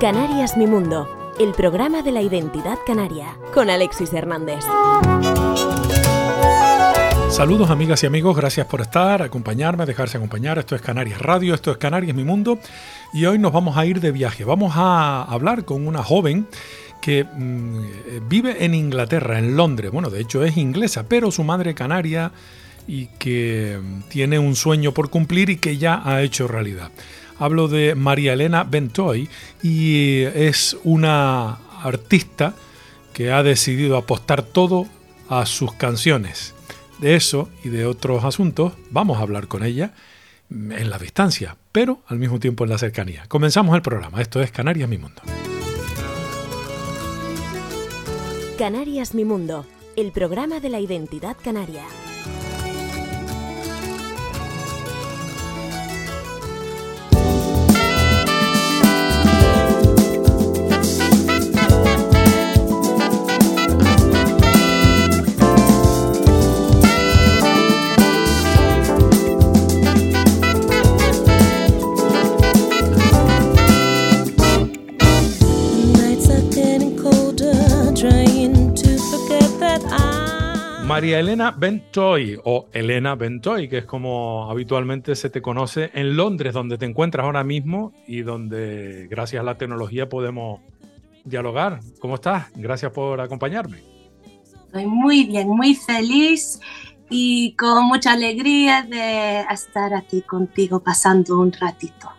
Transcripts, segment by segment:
Canarias Mi Mundo, el programa de la identidad canaria, con Alexis Hernández. Saludos amigas y amigos, gracias por estar, acompañarme, dejarse acompañar. Esto es Canarias Radio, esto es Canarias Mi Mundo y hoy nos vamos a ir de viaje. Vamos a hablar con una joven que mm, vive en Inglaterra, en Londres. Bueno, de hecho es inglesa, pero su madre canaria y que mm, tiene un sueño por cumplir y que ya ha hecho realidad. Hablo de María Elena Bentoy y es una artista que ha decidido apostar todo a sus canciones. De eso y de otros asuntos vamos a hablar con ella en la distancia, pero al mismo tiempo en la cercanía. Comenzamos el programa. Esto es Canarias Mi Mundo. Canarias Mi Mundo, el programa de la identidad canaria. María Elena Bentoy o Elena Bentoy, que es como habitualmente se te conoce en Londres, donde te encuentras ahora mismo y donde gracias a la tecnología podemos dialogar. ¿Cómo estás? Gracias por acompañarme. Estoy muy bien, muy feliz y con mucha alegría de estar aquí contigo pasando un ratito.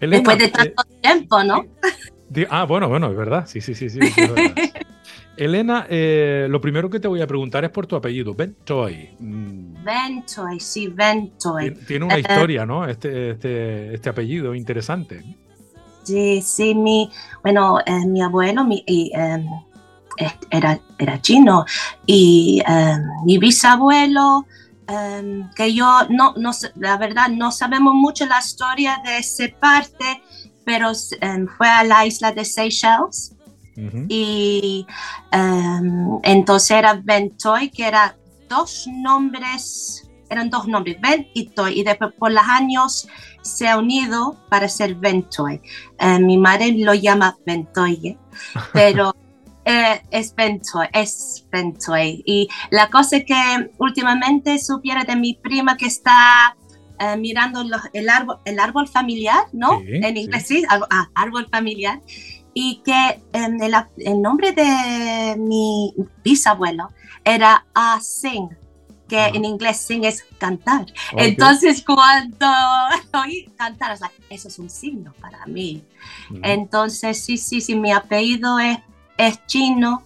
Después de tanto eh, tiempo, ¿no? ah, bueno, bueno, es verdad. Sí, sí, sí, sí. Elena, eh, lo primero que te voy a preguntar es por tu apellido, Bentoy. Mm. Bentoy, sí, Bentoy. Tiene una eh, historia, ¿no? Este, este, este, apellido interesante. Sí, sí, mi, bueno, eh, mi abuelo mi, em, era, era chino y em, mi bisabuelo, em, que yo, no, no, la verdad, no sabemos mucho la historia de esa parte, pero fue a la isla de Seychelles y em, entonces era Bentoy, que eran dos nombres, eran dos nombres, Ben y Toy, y después por los años se ha unido para ser Bentoy. Eh, mi madre lo llama Bentoy, pero eh, es Bentoy, es Bentoy. Y la cosa es que últimamente supiera de mi prima que está eh, mirando el, árbol, el árbol familiar, ¿no? en inglés sí, ah, árbol familiar y que em, el, nombre de mi bisabuelo era A Sing, que en inglés sing es cantar. Entonces cuando oí cantar, eso es un signo para mí. Entonces sí, sí, sí, mi apellido es, es chino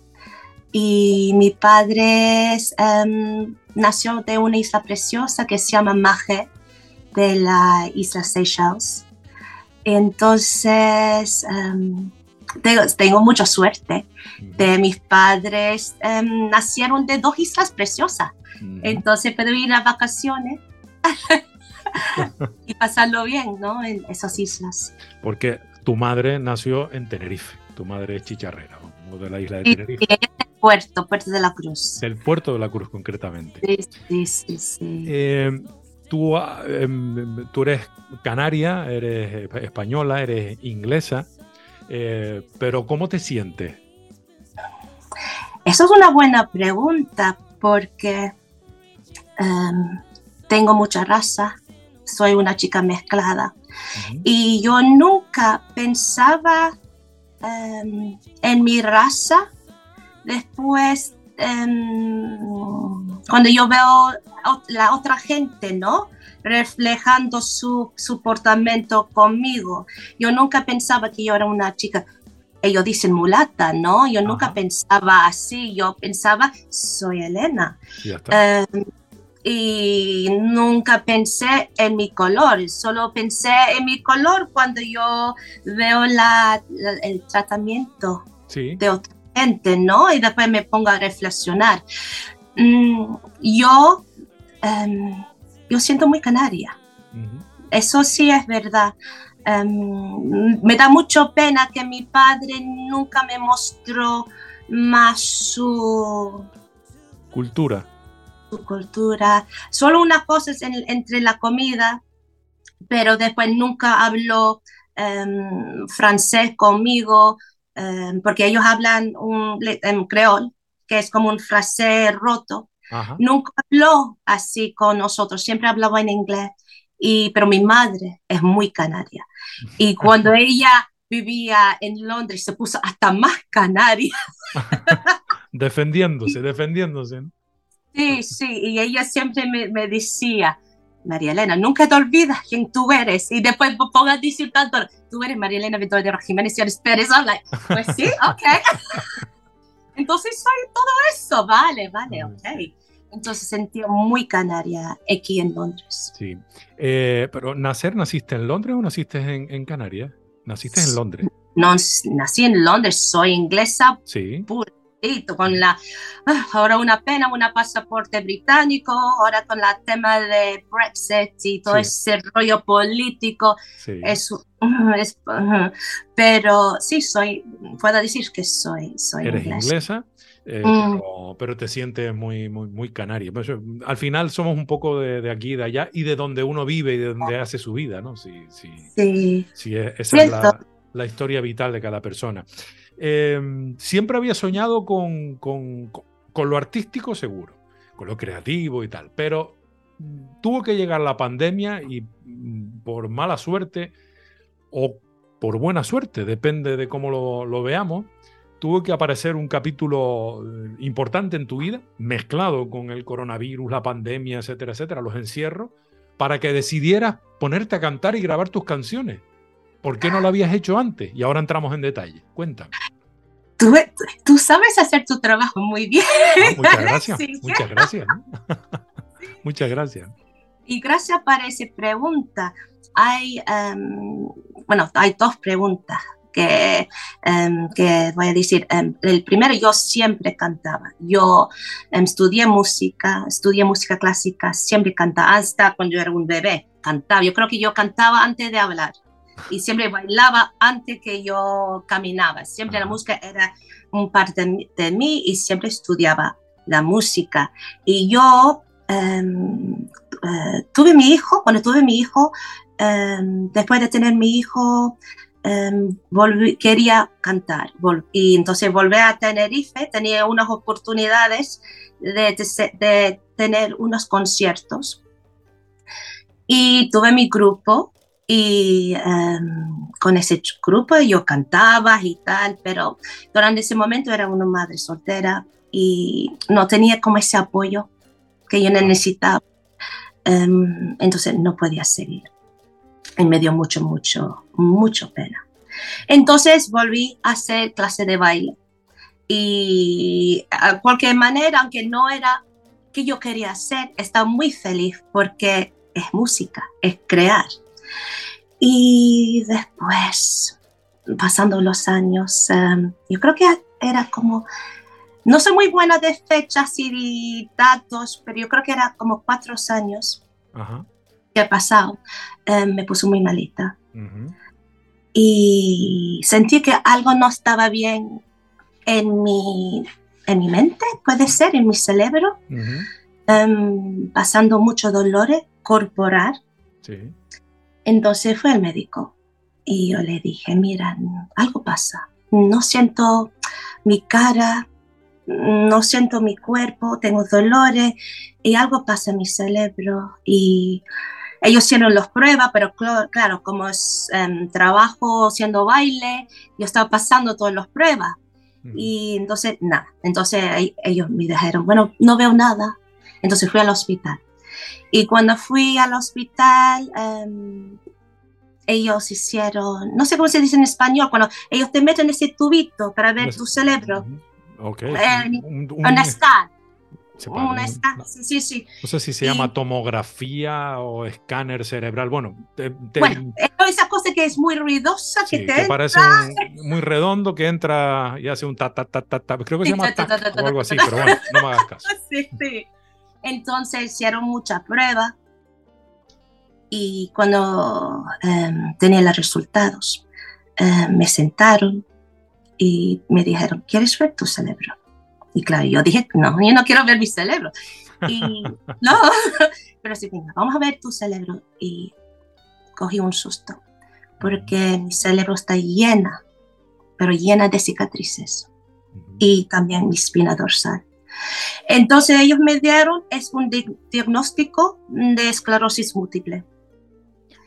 y mi padre em, nació de una isla preciosa que se llama Maje, de la isla Seychelles. Entonces, em, tengo, mucha suerte. De mis padres em, nacieron de dos islas preciosas. Entonces puedo ir a vacaciones y pasarlo bien, ¿no? En esas islas. Porque tu madre nació en Tenerife. Tu madre es chicharrera, de la isla de Tenerife. Sí, puerto, Puerto de la Cruz. El puerto de la Cruz, concretamente. Sí, sí, sí. Eh, tú, ah, em, tú eres canaria, eres española, eres inglesa. Eh, pero ¿cómo te sientes? Eso es una buena pregunta porque em, tengo mucha raza, soy una chica mezclada y yo nunca pensaba em, en mi raza después em, cuando yo veo la otra gente, ¿no? Reflejando su, su portamiento conmigo. Yo nunca pensaba que yo era una chica, ellos dicen mulata, ¿no? Yo nunca pensaba así, yo pensaba, soy Elena. Em, y nunca pensé en mi color, solo pensé en mi color cuando yo veo la, el tratamiento de otra gente, ¿no? Y después me pongo a reflexionar. Mm, yo em, yo siento muy canaria. Eso sí es verdad. Em, me da mucho pena que mi padre nunca me mostró más su, cultura. Su cultura. Solo una cosa es entre la comida, pero después nunca habló em, francés conmigo, em, porque ellos hablan un creol, que es como un francés roto. Nunca habló así con nosotros, siempre hablaba en inglés. Y, pero mi madre es muy canaria. Y cuando ella vivía en Londres, se puso hasta más canaria. defendiéndose, defendiéndose. Sí, sí, y ella siempre me, me, decía, María Elena, nunca te olvidas quién tú eres. Y después pongas decir tanto, tú eres María Elena Victoria Jiménez y eres Pérez. like, pues sí, ok. Entonces soy todo eso, vale, vale, ok. Entonces sentí muy canaria aquí en Londres. Sí, eh, pero ¿nacer naciste en Londres o naciste en, en Canarias? Naciste en Londres. No, nací en Londres, soy inglesa sí. pura con la, ah, ahora una pena, un pasaporte británico, ahora con el tema de Brexit y todo ese rollo político, es, es, pero sí, soy, puedo decir que soy, soy Eres inglesa. Eh, mm. pero, te sientes muy, muy, muy canaria. Pues, al final somos un poco de, de, aquí y de allá y de donde uno vive y de donde hace su vida, ¿no? Sí, sí. sí. sí esa es la, la, historia vital de cada persona. Em, siempre había soñado con, con, con, lo artístico seguro, con lo creativo y tal, pero tuvo que llegar la pandemia y mm, por mala suerte o por buena suerte, depende de cómo lo, lo veamos, tuvo que aparecer un capítulo eh, importante en tu vida, mezclado con el coronavirus, la pandemia, etcétera, etcétera, los encierros, para que decidieras ponerte a cantar y grabar tus canciones. ¿Por qué no lo habías hecho antes? Y ahora entramos en detalle. Cuéntame. Tú, tú sabes hacer tu trabajo muy bien. Ah, muchas gracias. Muchas gracias. muchas gracias. Y gracias para esa pregunta. Hay, em, bueno, hay dos preguntas que, em, que voy a decir. Em, el primero, yo siempre cantaba. Yo estudié música, estudié música clásica, siempre cantaba, hasta cuando yo era un bebé, cantaba. Yo creo que yo cantaba antes de hablar y siempre bailaba antes que yo caminaba. Siempre la música era un parte de mí y siempre estudiaba la música. Y yo em, eh, tuve mi hijo, cuando tuve mi hijo, em, después de tener mi hijo, em, quería cantar. y entonces volví a Tenerife, tenía unas oportunidades de, de tener unos conciertos. Y tuve mi grupo y em, con ese grupo yo cantaba y tal, pero durante ese momento era una madre soltera y no tenía como ese apoyo que yo necesitaba. Em, entonces no podía seguir. Y me dio mucho, mucho, mucho pena. Entonces volví a hacer clase de baile. Y de cualquier manera, aunque no era que yo quería hacer, estaba muy feliz porque es música, es crear. Y después, pasando los años, em, yo creo que era como, no soy muy buena de fechas y datos, pero yo creo que era como cuatro años que ha pasado, em, me puso muy malita. Y sentí que algo no estaba bien en mi, en mi mente, puede ser, en mi cerebro, em, pasando mucho dolores corporal. Sí. Entonces fue al médico y yo le dije, mira, algo pasa. No siento mi cara, no siento mi cuerpo, tengo dolores y algo pasa en mi cerebro. Y ellos hicieron las pruebas, pero claro, como es em, trabajo haciendo baile, yo estaba pasando todas las pruebas. Y entonces, nada. Entonces ellos me dijeron, bueno, no veo nada. Entonces fui al hospital. Y cuando fui al hospital, em, ellos hicieron, no sé cómo se dice en español, cuando ellos te meten ese tubito para ver tu cerebro. Ok. Eh, un, una scan. Una scan, sí, sí, sí. No sé si se llama tomografía o escáner cerebral. Bueno, bueno esa cosa que es muy ruidosa, que te parece muy redondo, que entra y hace un ta, ta, ta, ta, ta. Creo que se llama ta, o algo así, pero bueno, no me hagas caso. Sí, sí. Entonces hicieron muchas pruebas y cuando em, tenía los resultados, em, me sentaron y me dijeron, ¿quieres ver tu cerebro? Y claro, yo dije, no, yo no quiero ver mi cerebro. Y no, pero sí, venga, vamos a ver tu cerebro. Y cogí un susto, porque mi cerebro está llena, pero llena de cicatrices. Y también mi espina dorsal. Entonces ellos me dieron es un diagnóstico de esclerosis múltiple.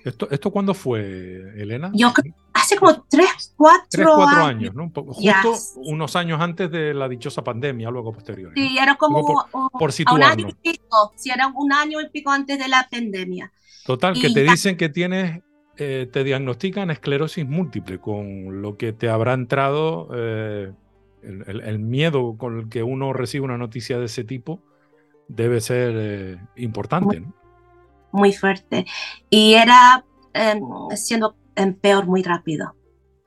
¿Esto, ¿Esto cuándo fue, Elena? Yo hace como tres, cuatro, años. ¿no? Justo unos años antes de la dichosa pandemia, luego posterior. Sí, era como por, un año y pico, sí, era un año y pico antes de la pandemia. Total, que te dicen que tienes, eh, te diagnostican esclerosis múltiple, con lo que te habrá entrado eh, el, miedo con el que uno recibe una noticia de ese tipo debe ser eh, importante. ¿no? muy fuerte. Y era em, siendo en peor muy rápido.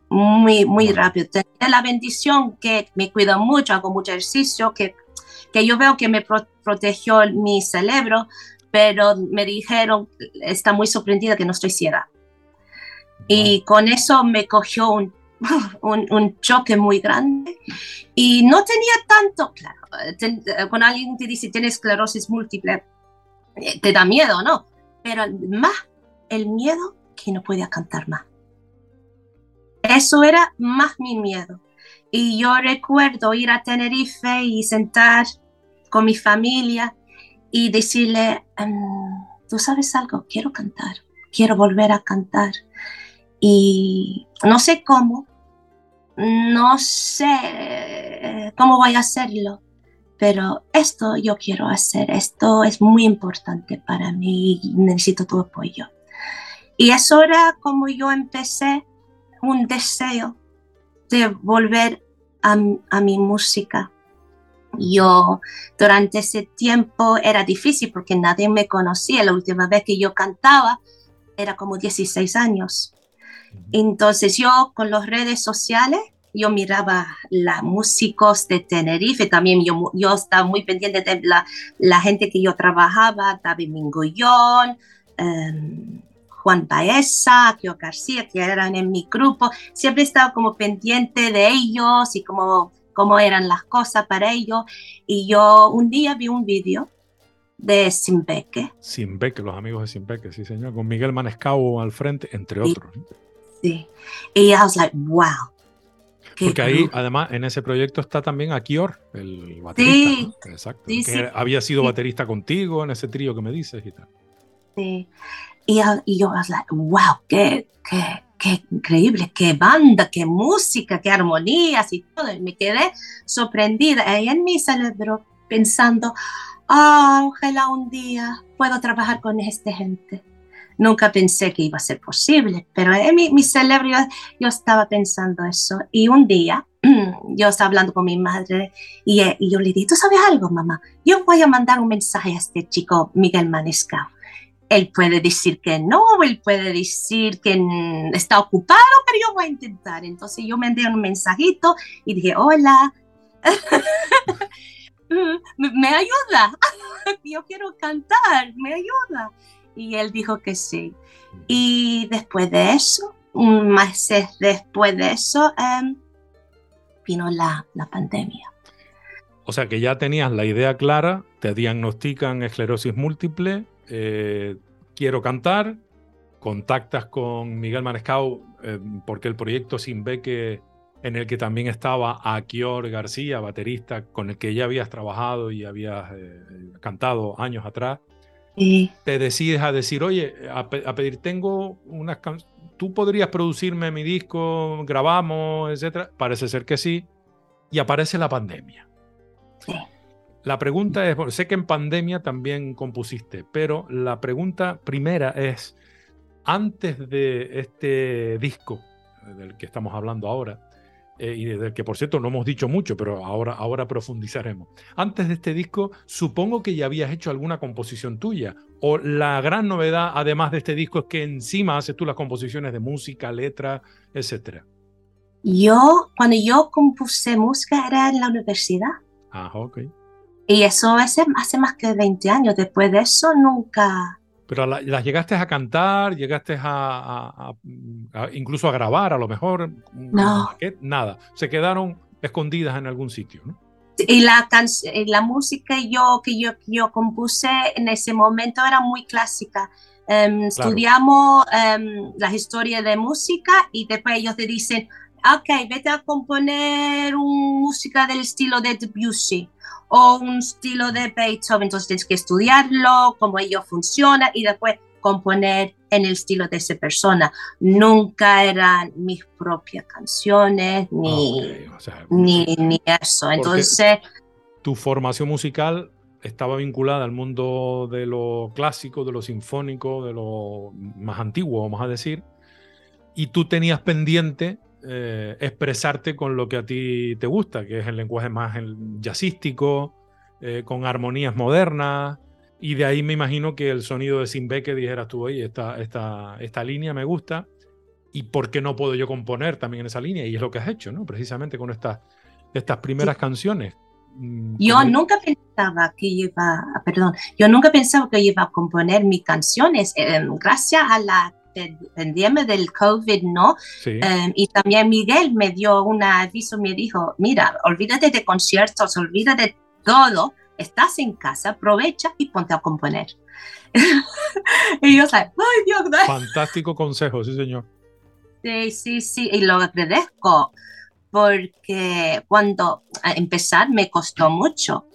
Muy, muy rápido. Tenía la bendición que me cuido mucho, hago mucho ejercicio, que, que yo veo que me protegió mi cerebro, pero me dijeron, está muy sorprendida que no estoy ciega. Y con eso me cogió un, un, choque muy grande y no tenía tanto, claro, con alguien te dice tienes esclerosis múltiple, eh, te da miedo, ¿no? pero más el miedo que no podía cantar más. Eso era más mi miedo. Y yo recuerdo ir a Tenerife y sentar con mi familia y decirle, em, tú sabes algo, quiero cantar, quiero volver a cantar. Y no sé cómo, no sé eh, cómo voy a hacerlo, pero esto yo quiero hacer, esto es muy importante para mí y necesito tu apoyo. Y eso era como yo empecé un deseo de volver a, mi música. Yo durante ese tiempo era difícil porque nadie me conocía. La última vez que yo cantaba era como 16 años. Entonces yo con las redes sociales yo miraba los músicos de Tenerife, también yo, yo estaba muy pendiente de la, la gente que yo trabajaba, David Mingoyón, em, Juan Baeza, Kio García, que eran en mi grupo, siempre estaba como pendiente de ellos y cómo, cómo eran las cosas para ellos. Y yo un día vi un vídeo de Simbeque. Simbeque, los amigos de Simbeque, sí señor, con Miguel Manescao al frente, entre otros. Sí, y I was like, wow, porque ahí, además, en ese proyecto está también Akior, el baterista. Sí, Exacto. que había sido baterista contigo en ese trío que me dices y tal. Sí. Y, y yo was like, wow, qué, qué, qué, increíble, qué banda, qué música, qué armonías y todo. Y me quedé sorprendida. Y en mi cerebro pensando, ah, ojalá un día puedo trabajar con esta gente. Nunca pensé que iba a ser posible, pero en mi, mi cerebro yo, estaba pensando eso. Y un día yo estaba hablando con mi madre y, y, yo le dije, ¿tú sabes algo, mamá? Yo voy a mandar un mensaje a este chico, Miguel Manescao. Él puede decir que no, él puede decir que está ocupado, pero yo voy a intentar. Entonces yo mandé un mensajito y dije, hola, ¿me ayuda? yo quiero cantar, ¿me ayuda? Y él dijo que sí. Y después de eso, un mes después de eso, em, vino la, la pandemia. O sea que ya tenías la idea clara, te diagnostican esclerosis múltiple, eh, quiero cantar, contactas con Miguel Manescao em, porque el proyecto Sin Beque en el que también estaba Akior García, baterista, con el que ya habías trabajado y habías eh, cantado años atrás, te decides a decir, oye, a, pedir, tengo unas tú podrías producirme mi disco, grabamos, etcétera. Parece ser que sí. Y aparece la pandemia. La pregunta es, sé que en pandemia también compusiste, pero la pregunta primera es, antes de este disco del que estamos hablando ahora, eh, y del que por cierto no hemos dicho mucho, pero ahora, ahora profundizaremos. Antes de este disco, supongo que ya habías hecho alguna composición tuya, o la gran novedad, además de este disco, es que encima haces tú las composiciones de música, letra, etcétera. Yo, cuando yo compuse música, era en la universidad. Ah, ok. Y eso hace, hace más que 20 años. Después de eso, nunca, pero las llegaste a cantar, llegaste a, incluso a grabar a lo mejor. No. Nada. Se quedaron escondidas en algún sitio, ¿no? y la, la música yo, que yo, yo compuse en ese momento era muy clásica. Em, estudiamos um, la historia de música y después ellos te dicen, ok, vete a componer música del estilo de Debussy o un estilo de Beethoven, entonces tienes que estudiarlo, cómo ello funciona y después componer en el estilo de esa persona. Nunca eran mis propias canciones ni, ni, ni, eso. Entonces... Tu formación musical estaba vinculada al mundo de lo clásico, de lo sinfónico, de lo más antiguo, vamos a decir, y tú tenías pendiente eh, expresarte con lo que a ti te gusta, que es el lenguaje más jazzístico, eh, con armonías modernas, y de ahí me imagino que el sonido de Simbeque dijeras tú, oye, esta, esta, esta línea me gusta, y por qué no puedo yo componer también en esa línea, y es lo que has hecho, ¿no? Precisamente con estas, estas primeras canciones. Mm, yo nunca pensaba que iba, perdón, yo nunca pensaba que iba a componer mis canciones, eh, gracias a la pandemia del COVID, ¿no? Em, y también Miguel me dio un aviso, me dijo, mira, olvídate de conciertos, olvídate de todo, estás en casa, aprovecha y ponte a componer. y yo, ay Dios mío. Fantástico consejo, sí, señor. Sí, sí, sí, y lo agradezco porque cuando a empezar me costó mucho.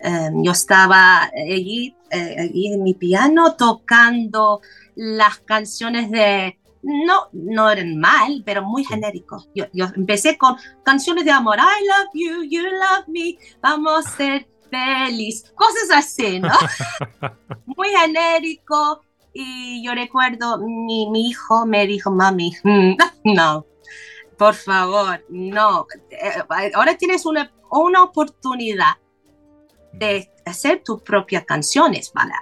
Em, yo estaba allí, eh, allí en mi piano tocando las canciones de, no, no eran mal, pero muy genéricos. Yo, yo, empecé con canciones de amor, I love you, you love me, vamos a ser feliz, cosas así, ¿no? muy genérico. Y yo recuerdo, mi, mi hijo me dijo, mami, no, por favor, no. Eh, ahora tienes una, una oportunidad de hacer tus propias canciones, ¿vale?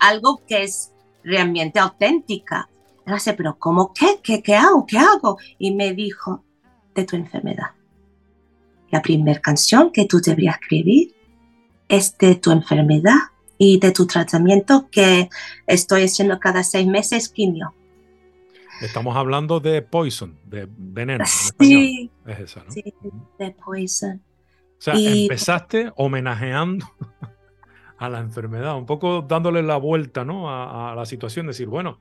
algo que es realmente auténtica. No sé, pero ¿cómo qué? ¿Qué, qué hago? ¿Qué hago? Y me dijo, de tu enfermedad. La primera canción que tú deberías escribir es de tu enfermedad y de tu tratamiento que estoy haciendo cada seis meses quimio. Estamos hablando de Poison, de veneno. sí, es esa, ¿no? Sí, de Poison. O sea, empezaste homenajeando a la enfermedad, un poco dándole la vuelta ¿no? a, la situación, decir, bueno,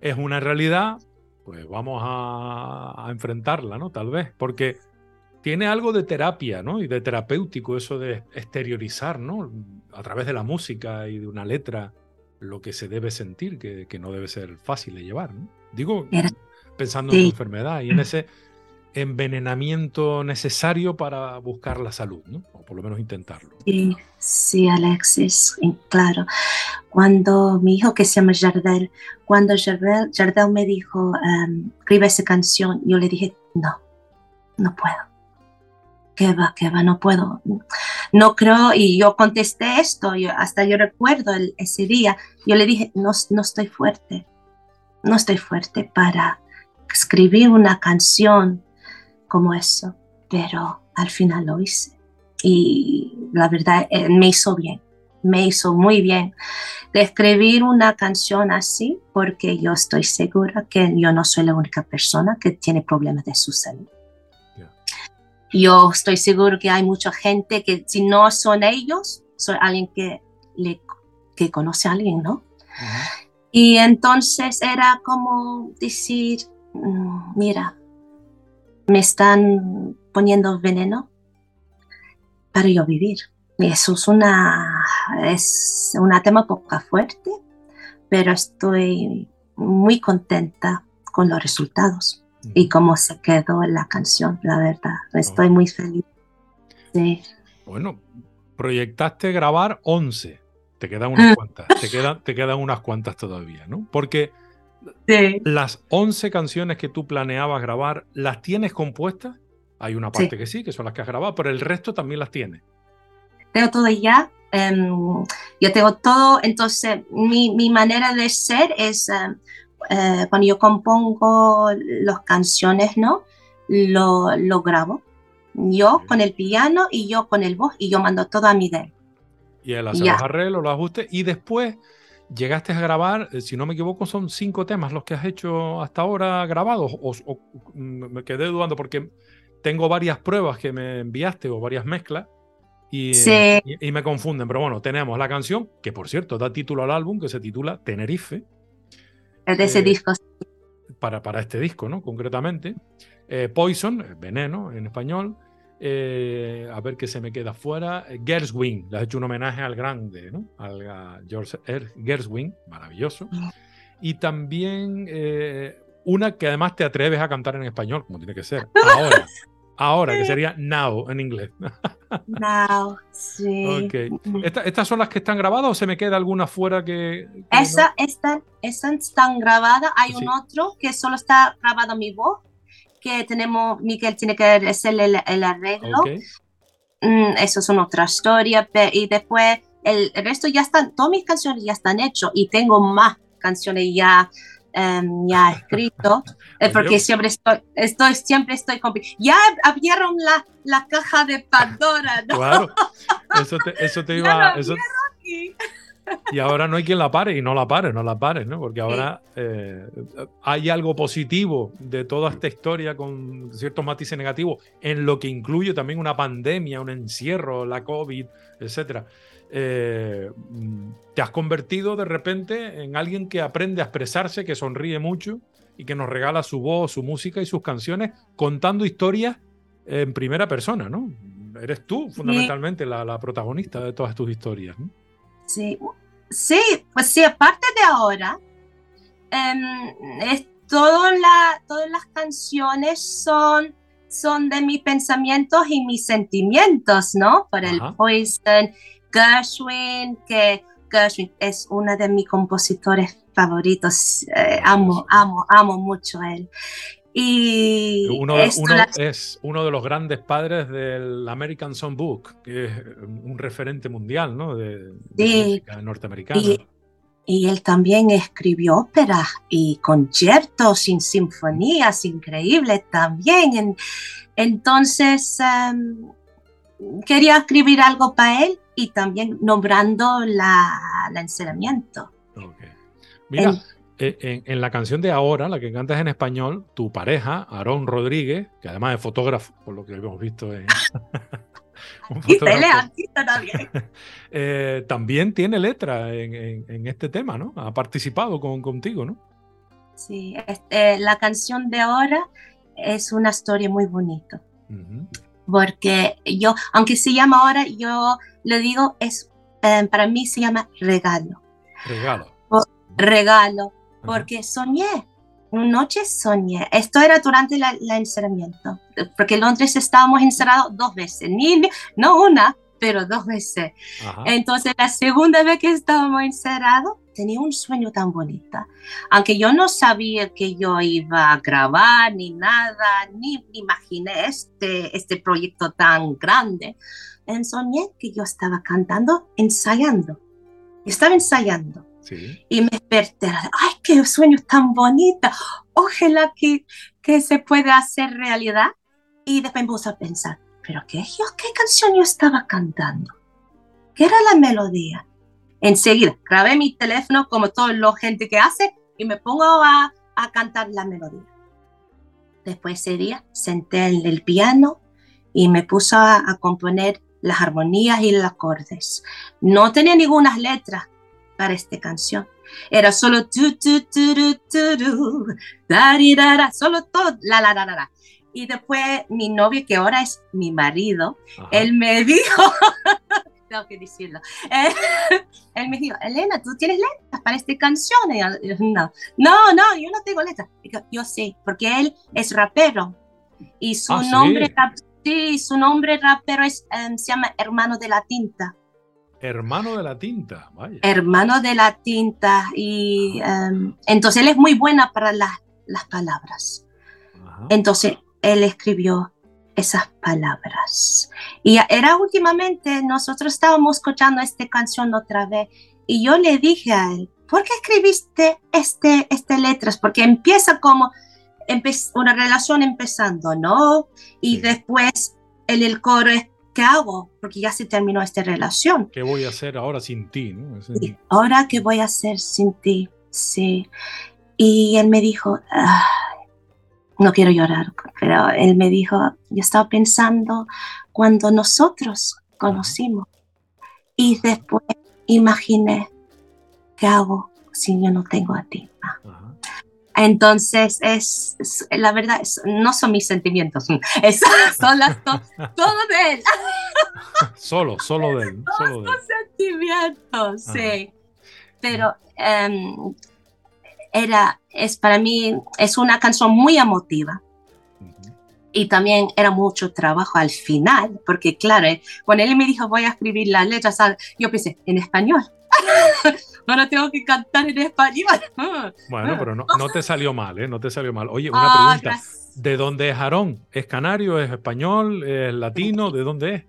es una realidad, pues vamos a, enfrentarla, ¿no? Tal vez, porque tiene algo de terapia, ¿no? Y de terapéutico eso de exteriorizar, ¿no? A través de la música y de una letra, lo que se debe sentir, que, que no debe ser fácil de llevar, ¿no? Digo, pensando en la enfermedad y en ese envenenamiento necesario para buscar la salud, ¿no? O por lo menos intentarlo. Sí, sí, Alexis, claro. Cuando mi hijo que se llama Jardel, cuando Jardel, Jardel me dijo, um, escribe esa canción, yo le dije, no, no puedo. ¿Qué va, qué va? No puedo. No creo, y yo contesté esto, yo, hasta yo recuerdo ese día, yo le dije, no, no estoy fuerte, no estoy fuerte para escribir una canción como eso, pero al final lo hice. Y la verdad eh, me hizo bien, me hizo muy bien de escribir una canción así, porque yo estoy segura que yo no soy la única persona que tiene problemas de su salud. Yo estoy seguro que hay mucha gente que si no son ellos, soy alguien que, le, que conoce a alguien, ¿no? Y entonces era como decir, mm, mira, me están poniendo veneno para yo vivir. Y eso es una, es una tema poco fuerte, pero estoy muy contenta con los resultados y cómo se quedó la canción, la verdad. Estoy muy feliz. Sí. Bueno, proyectaste grabar 11. Te quedan unas cuantas. Te quedan, te quedan unas cuantas todavía, ¿no? Porque las 11 canciones que tú planeabas grabar, ¿las tienes compuestas? Hay una parte que sí, que son las que has grabado, pero el resto también las tienes. Tengo todo ya. Em, yo tengo todo, entonces mi, mi manera de ser es eh, cuando yo compongo las canciones, ¿no? Lo, lo grabo. Yo con el piano y yo con el voz y yo mando todo a Miguel. Y él hace los arreglos, los ajustes y después llegaste a grabar, eh, si no me equivoco, son cinco temas los que has hecho hasta ahora grabados, o, mm, me quedé dudando porque tengo varias pruebas que me enviaste o varias mezclas, Y, Sí. eh, y- y me confunden, pero bueno, tenemos la canción, que por cierto da título al álbum, que se titula Tenerife, de ese Eh, disco. para, para este disco, ¿no? Concretamente. Eh, Poison, eh, Veneno en español. A ver qué se me queda fuera. Gershwin, le has hecho un homenaje al grande, ¿no? Al a George Er- Gershwin, maravilloso. Y también una que además te atreves a cantar en español, como tiene que ser. Ahora. Ahora, que sería now en inglés. Now, sí. Mm. Esta- ¿Estas son las que están grabadas o se me queda alguna fuera que.? que? Esa, esta, esas están grabadas. Hay Sí. un otro que solo está grabado mi voz, que tenemos, Miguel tiene que hacer el, el arreglo. Ok. Mm, eso es una otra historia. Y después el, el resto ya están, todas mis canciones ya están hechas y tengo más canciones ya, em, ya escrito. porque siempre estoy, estoy, siempre estoy con... Ya abrieron la, la caja de Pandora, ¿no? Claro. Eso te, eso te iba. eso- Y- y ahora no hay quien la pare y no la pares, no la pares, ¿no? Porque ahora eh, hay algo positivo de toda esta historia con ciertos matices negativos, en lo que incluye también una pandemia, un encierro, la COVID, etcétera. Eh, te has convertido de repente en alguien que aprende a expresarse, que sonríe mucho y que nos regala su voz, su música y sus canciones contando historias en primera persona, ¿no? Eres tú fundamentalmente la, la protagonista de todas tus historias, ¿no? Sí, sí, pues sí, aparte de ahora, em, es todo la, todas las canciones son, son de mis pensamientos y mis sentimientos, ¿no? Por el Ajá. Poison, Gershwin, que Gershwin es uno de mis compositores favoritos. eh, amo, amo, amo mucho a él. Y Uno, de- uno la- es uno de los grandes padres del American Songbook, que es un referente mundial, ¿no? De, de Sí. música norteamericana. Y, y él también escribió óperas y conciertos y sinfonías increíbles también. En- entonces, em, quería escribir algo para él y también nombrando la, la encerramiento. Mira, El- eh, en, en la canción de ahora, la que cantas en español, tu pareja, Aarón Rodríguez, que además es fotógrafo, por lo que hemos visto en. artista también. eh, también tiene letra en, en- en este tema, ¿no? Ha participado con, contigo, ¿no? Sí, este, la canción de ahora es una historia muy bonita. Porque yo, aunque se llama ahora, yo le digo, es, eh, para mí se llama regalo, Regalo. regalo, Ajá. porque soñé, una noche soñé, esto era durante la encerramiento, porque en Londres estábamos encerrados dos veces, ni, ni- no una, pero dos veces. Ajá. Entonces la segunda vez que estábamos encerrados, tenía un sueño tan bonito, aunque yo no sabía que yo iba a grabar ni nada, ni imaginé este, este proyecto tan grande. Soñé que yo estaba cantando, ensayando. Estaba ensayando Sí. y me desperté. ¡Ay, qué sueño tan bonito! Ojalá que, que se pueda hacer realidad. Y después me puse a pensar, ¿pero qué, yo, qué canción yo estaba cantando? ¿Qué era la melodía? Enseguida grabé mi teléfono como toda la gente que hace y me pongo a, a cantar la melodía. Después ese día senté en el piano y me puse a, a componer las armonías y los acordes. No tenía ninguna letra para esta canción. Era solo tu, tu, tu, tu, tu, tu, dari, da, da, solo todo, la, la, la, la, la. Y después mi novio, que ahora es mi marido, Ajá. él me dijo, tengo que decirlo, él, él me dijo, Elena, ¿tú tienes letras para esta canción? Y yo, yo, no, no, no, yo no tengo letras. Digo, yo sé, porque él es rapero y su Ah, ¿sí? nombre, rap- sí, su nombre rapero es, em, se llama Hermano de la Tinta. Hermano de la tinta, vaya. Hermano de la Tinta y em, entonces él es muy buena para las, las palabras. Ajá. Entonces él escribió esas palabras. Y era últimamente, nosotros estábamos escuchando esta canción otra vez y yo le dije a él, ¿por qué escribiste este, este letras? Porque empieza como empe- una relación empezando, ¿no? Y Sí. después en el coro es, ¿qué hago? Porque ya se terminó esta relación. ¿Qué voy a hacer ahora sin ti? ¿no? Ese- Sí, Ahora, ¿qué voy a hacer sin ti? Sí. Y él me dijo, "Ay, no quiero llorar, pero él me dijo, yo estaba pensando cuando nosotros conocimos. Y después imaginé, ¿qué hago si yo no tengo a ti? Entonces, es, la verdad, no son mis sentimientos, es, son las todo de él. solo, solo de él. Solo de sentimientos, sí. Pero em, era, es para mí, es una canción muy emotiva. Y también era mucho trabajo al final, porque claro, eh, cuando él me dijo voy a escribir las letras, yo pensé, en español. Ahora tengo que cantar en español. Bueno, pero no, no te salió mal, ¿eh? No te salió mal. Oye, una ah, pregunta. ¿De dónde es Aarón? ¿Es canario? ¿Es español? ¿Es latino? ¿De dónde es?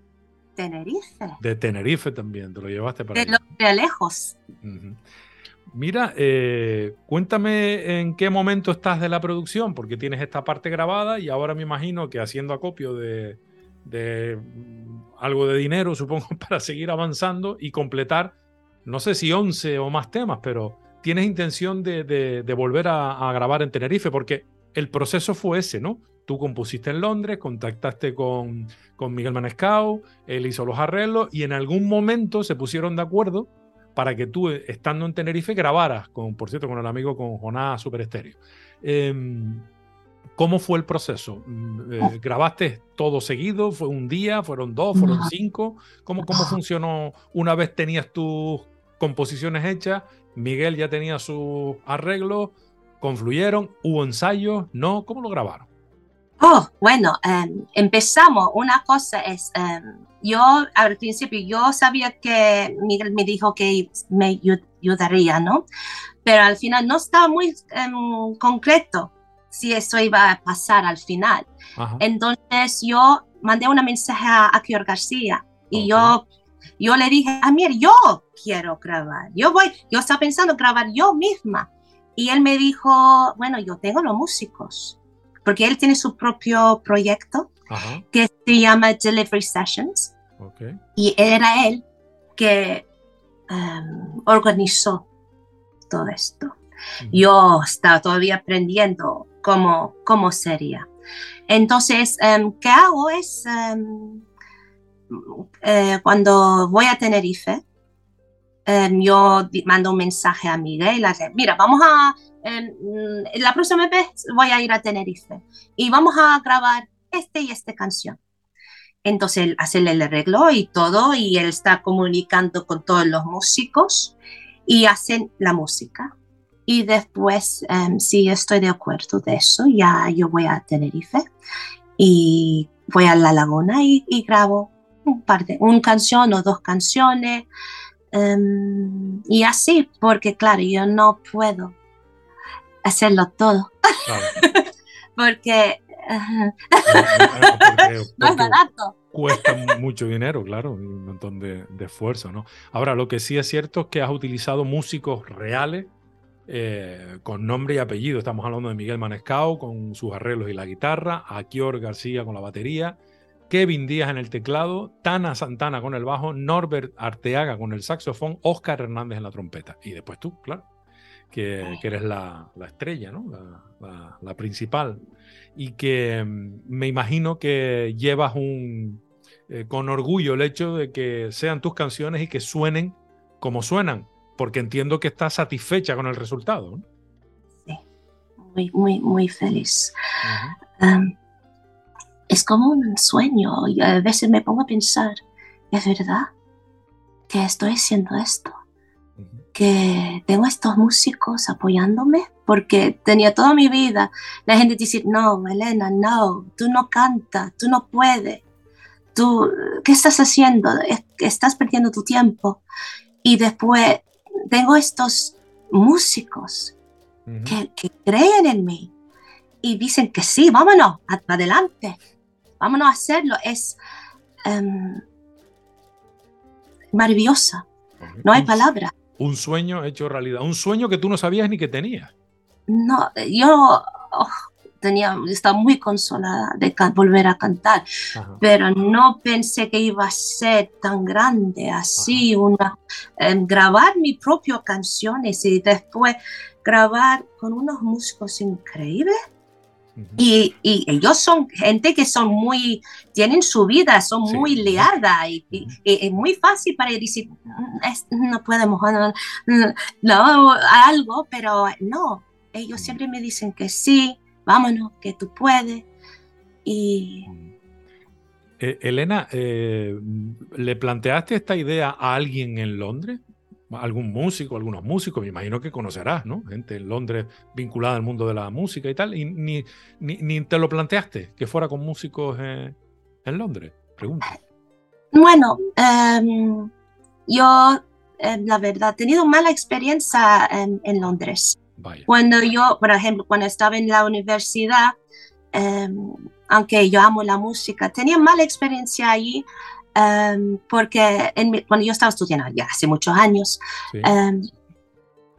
Tenerife. De Tenerife también, te lo llevaste para De, de lejos. Mira, eh, cuéntame en qué momento estás de la producción, porque tienes esta parte grabada y ahora me imagino que haciendo acopio de, algo de dinero, supongo, para seguir avanzando y completar, no sé si 11 o más temas, pero tienes intención de, volver a, grabar en Tenerife, porque el proceso fue ese, ¿no? Tú compusiste en Londres, contactaste con, con Miguel Manescao, él hizo los arreglos y en algún momento se pusieron de acuerdo para que tú, estando en Tenerife, grabaras, con, por cierto, con el amigo con Jonás Super Estéreo. Em, ¿Cómo fue el proceso? Mm, eh, ¿Grabaste todo seguido? ¿Fue un día? ¿Fueron dos? ¿Fueron cinco? ¿Cómo, cómo funcionó una vez tenías tus composiciones hechas? Miguel ya tenía sus arreglos, confluyeron, hubo ensayos, ¿no? ¿Cómo lo grabaron? Oh, bueno, em, empezamos. Una cosa es, em, yo al principio yo sabía que Miguel me dijo que me ayudaría, ¿no? Pero al final no estaba muy em, concreto si eso iba a pasar al final. Entonces yo mandé una mensaje a, a García y yo, yo le dije, Amir, yo quiero grabar, yo voy, yo estaba pensando grabar yo misma. Y él me dijo, bueno, yo tengo los músicos porque él tiene su propio proyecto que se llama Delivery Sessions. Y era él que um, organizó todo esto. Yo estaba todavía aprendiendo cómo, cómo sería. Entonces, um, ¿qué hago? Es um, eh, cuando voy a Tenerife, yo mando un mensaje a Miguel, mira, vamos a Mm, la próxima vez voy a ir a Tenerife y vamos a grabar este y esta canción. Entonces él hace el arreglo y todo y él está comunicando con todos los músicos y hacen la música. Y después, em, si estoy de acuerdo de eso, ya yo voy a Tenerife y voy a la laguna y, grabo un par de, una canción o dos canciones. Em, y así, porque claro, yo no puedo hacerlo todo. porque, no es barato. Cuesta mucho dinero, claro, un montón de, esfuerzo, ¿no? Ahora, lo que sí es cierto es que has utilizado músicos reales eh, con nombre y apellido. Estamos hablando de Miguel Manescao con sus arreglos y la guitarra, Akior García con la batería, Kevin Díaz en el teclado, Tana Santana con el bajo, Norbert Arteaga con el saxofón, Oscar Hernández en la trompeta. Y después tú, claro que, eres la, estrella, ¿no? La, principal. Y que mm, me imagino que llevas un, eh, con orgullo el hecho de que sean tus canciones y que suenen como suenan, porque entiendo que estás satisfecha con el resultado. ¿no? Sí, muy, muy, muy feliz. es como un sueño y a veces me pongo a pensar, ¿es verdad que estoy haciendo esto? Que tengo estos músicos apoyándome, porque tenía toda mi vida la gente dice, no, Elena, no, tú no cantas, tú no puedes, tú, ¿qué estás haciendo? Estás perdiendo tu tiempo. Y después tengo estos músicos que, creen en mí y dicen que sí, vámonos, adelante, vámonos a hacerlo. Es um, maravillosa, no hay palabras un sueño hecho realidad, un sueño que tú no sabías ni que tenías. No, yo oh, tenía, estaba muy consolada de volver a cantar, pero no pensé que iba a ser tan grande así, una, grabar mis propias canciones y después grabar con unos músicos increíbles. Y, y, ellos son gente que son muy, tienen su vida, son muy liadas y, es muy fácil para decir, mm, no podemos, no, no, algo, pero no, ellos siempre me dicen que sí, vámonos, que tú puedes. Y... Eh, Elena, eh, ¿le planteaste esta idea a alguien en Londres? Algún músico, algunos músicos, me imagino que conocerás, ¿no? Gente en Londres vinculada al mundo de la música y tal, y ni, ni, te lo planteaste que fuera con músicos eh, en Londres. Pregunta. Bueno, em, yo, em, la verdad, he tenido mala experiencia en, Londres. Cuando yo, por ejemplo, cuando estaba en la universidad, em, aunque yo amo la música, tenía mala experiencia allí Em, porque cuando yo estaba estudiando, ya hace muchos años, em,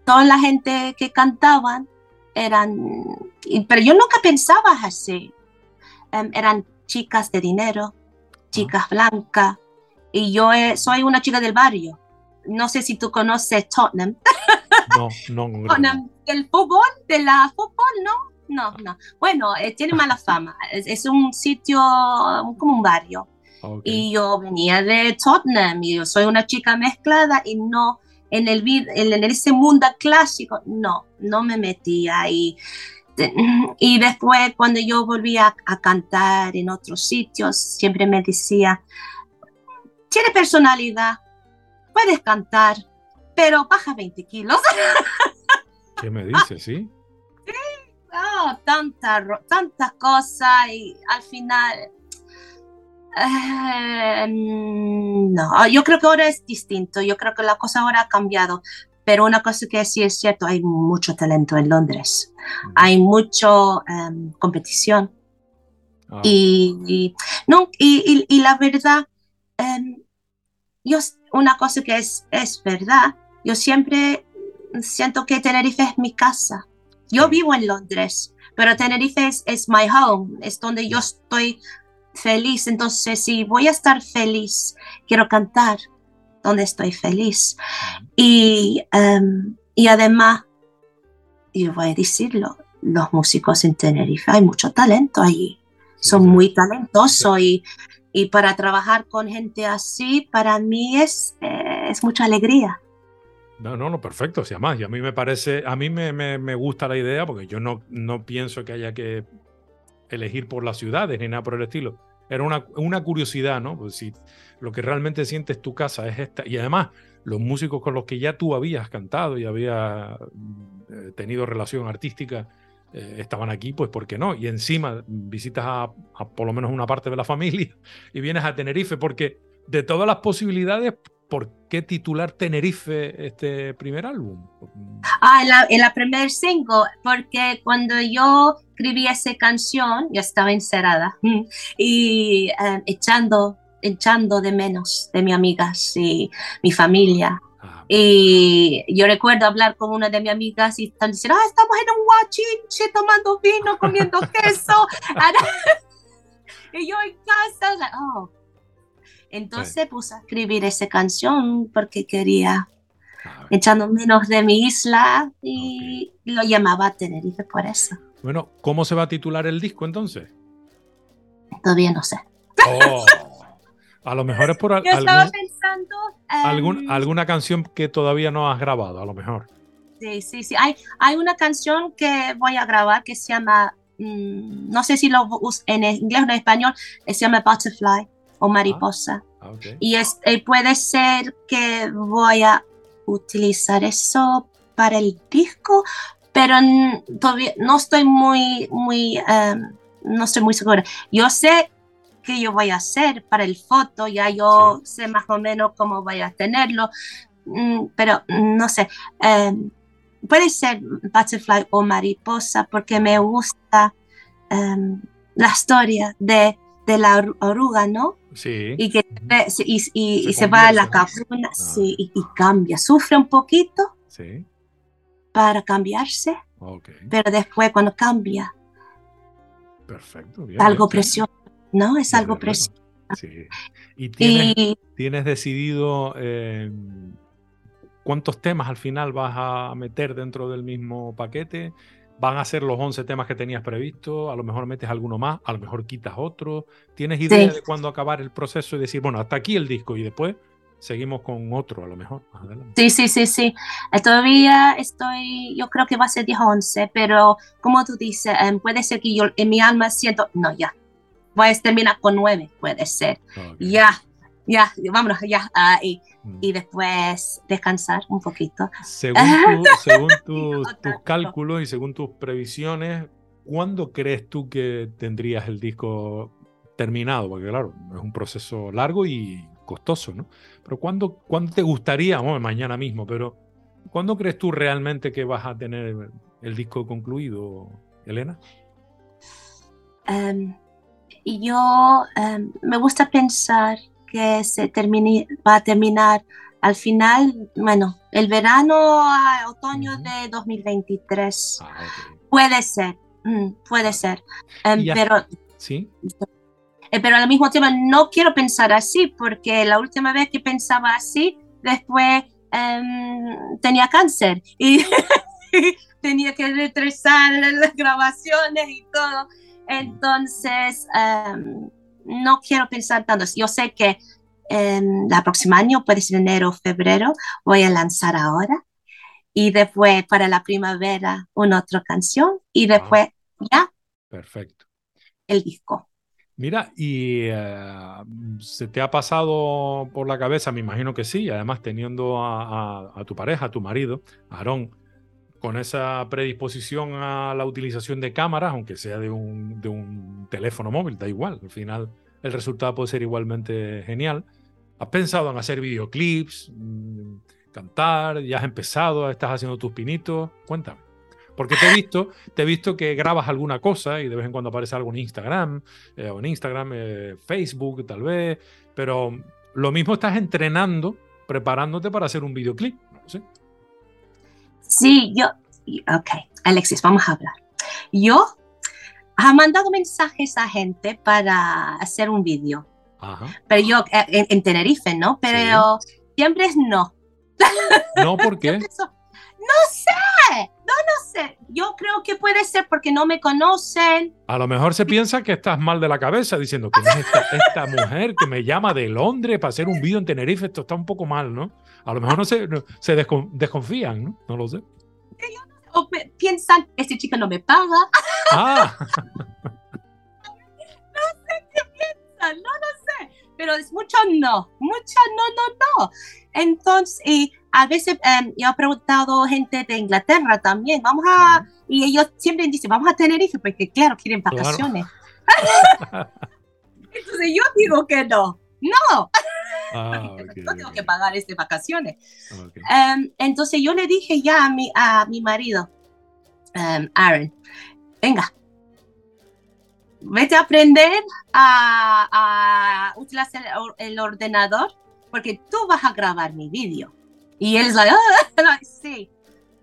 toda la gente que cantaban eran, pero yo nunca pensaba así, em, eran chicas de dinero, chicas blancas, y yo soy una chica del barrio. No sé si tú conoces Tottenham. No, no, Tottenham, el fútbol, de la fútbol, no, no, no. Bueno, eh, tiene mala fama. Es, un sitio como un barrio. Y yo venía de Tottenham y yo soy una chica mezclada y no, en, el, en ese mundo clásico, no, no me metía ahí. Y después cuando yo volvía a, cantar en otros sitios, siempre me decía, tiene personalidad, puedes cantar, pero baja 20 kilos. ¿Qué me dices, sí? Sí, oh, tantas tanta cosas y al final eh, no, yo creo que ahora es distinto, yo creo que la cosa ahora ha cambiado, pero una cosa que sí es cierto, hay mucho talento en Londres, hay mucha em, competición. Ah. Y, no, y, y, la verdad, em, yo, una cosa que es, es verdad, yo siempre siento que Tenerife es mi casa. Yo vivo en Londres, pero Tenerife es, es my home, es donde yo estoy feliz. Entonces, si voy a estar feliz, quiero cantar donde estoy feliz. Y, um, y además, y voy a decirlo, los músicos en Tenerife, hay mucho talento allí. Son muy talentosos y, y, para trabajar con gente así, para mí es, eh, es mucha alegría. No, no, no, perfecto. Si además, y a mí me parece, a mí me, me, me, gusta la idea porque yo no, no pienso que haya que elegir por las ciudades ni nada por el estilo. Era una, una curiosidad, ¿no? Pues si lo que realmente sientes tu casa es esta. Y además, los músicos con los que ya tú habías cantado y habías eh, tenido relación artística eh, estaban aquí, pues ¿por qué no? Y encima visitas a, a, por lo menos una parte de la familia y vienes a Tenerife, porque de todas las posibilidades, ¿por qué titular Tenerife este primer álbum? Ah, en la, primer single, porque cuando yo escribí esa canción, yo estaba encerrada y eh, echando, echando de menos de mis amigas y mi familia. Ah. Y yo recuerdo hablar con una de mis amigas y están diciendo, ah, estamos en un guachinche tomando vino, comiendo queso. y yo en casa, oh, entonces puse a escribir esa canción porque quería echando menos de mi isla y lo llamaba Tenerife por eso. Bueno, ¿cómo se va a titular el disco entonces? Todavía no sé. Oh, a lo mejor es por Yo estaba pensando, algún, alguna canción que todavía no has grabado, a lo mejor. Sí, sí, sí. Hay, hay una canción que voy a grabar que se llama, mm, no sé si lo en inglés o en español, se llama Butterfly o mariposa. Ah, y es, eh, puede ser que voy a utilizar eso para el disco, pero todavía no estoy muy, muy, em, no estoy muy segura. Yo sé que yo voy a hacer para el foto, ya yo sé más o menos cómo voy a tenerlo, mm, pero no sé. Em, puede ser butterfly o mariposa porque me gusta em, la historia de, de la oruga, ¿no? Sí. Y, que, y, se, va a la cafuna ah. sí, y, cambia. Sufre un poquito sí. para cambiarse, pero después cuando cambia, Perfecto, algo precioso, ¿no? Es algo precioso. Sí. ¿Y tienes, tienes decidido eh, cuántos temas al final vas a meter dentro del mismo paquete? ¿Van a ser los 11 temas que tenías previsto? A lo mejor metes alguno más, a lo mejor quitas otro. ¿Tienes idea de cuándo acabar el proceso y decir, bueno, hasta aquí el disco y después seguimos con otro a lo mejor. Sí, sí, sí, sí. Eh, todavía estoy, yo creo que va a ser 10 o 11, pero como tú dices, em, puede ser que yo en mi alma siento, no, ya, voy a terminar con 9, puede ser. Ya, ya, vámonos, ya. Ah, y, mm. después descansar un poquito. Según, según tus cálculos y según tus previsiones, ¿cuándo crees tú que tendrías el disco terminado? Porque claro, es un proceso largo y costoso, ¿no? Pero ¿cuándo, ¿cuándo te gustaría, bueno, mañana mismo, pero ¿cuándo crees tú realmente que vas a tener el disco concluido, Elena? Um, yo um, me gusta pensar que se termine, va a terminar al final, bueno, el verano a otoño de 2023. Ah, puede ser, mm, puede ser. Um, pero ¿Sí? Eh, pero al mismo tiempo no quiero pensar así, porque la última vez que pensaba así, después em, tenía cáncer y tenía que retrasar las grabaciones y todo. Entonces, em, no quiero pensar tanto. Yo sé que el la próxima año, puede ser enero o febrero, voy a lanzar ahora. Y después para la primavera una otra canción y después ya. Perfecto. El disco. Mira, y eh, se te ha pasado por la cabeza, me imagino que sí, además teniendo a, tu pareja, a tu marido, Aarón, con esa predisposición a la utilización de cámaras, aunque sea de un, teléfono móvil, da igual, al final el resultado puede ser igualmente genial. ¿Has pensado en hacer videoclips, mm, cantar? ¿Ya has empezado? ¿Estás haciendo tus pinitos? Cuéntame. Porque te he visto, te he visto que grabas alguna cosa y de vez en cuando aparece algo en Instagram, eh, Instagram, eh, Facebook tal vez, pero lo mismo estás entrenando, preparándote para hacer un videoclip. ¿Sí? yo, ok, Alexis, vamos a hablar. Yo he mandado mensajes a gente para hacer un video. Pero yo, eh, en, Tenerife, ¿no? Pero siempre es no. No, ¿por qué? no sé, no, no sé. Yo creo que puede ser porque no me conocen. A lo mejor se piensa que estás mal de la cabeza diciendo que es esta, mujer que me llama de Londres para hacer un vídeo en Tenerife. Esto está un poco mal, ¿no? A lo mejor no se, se desconfían, ¿no? No lo sé. O piensan, este chico no me paga. Ah. no sé qué piensan, no sé. Pero es mucho no, mucho no, no, no. Entonces, y a veces em, yo he preguntado gente de Inglaterra también, vamos a, y ellos siempre dicen, vamos a tener hijos, porque claro, quieren vacaciones. Entonces yo digo que no, no. Ah, no tengo que pagar estas vacaciones. Em, entonces yo le dije ya a mi, a mi marido, um, Aaron, venga, vete a aprender a, a utilizar el, ordenador porque tú vas a grabar mi vídeo. Y él es like, ah, sí,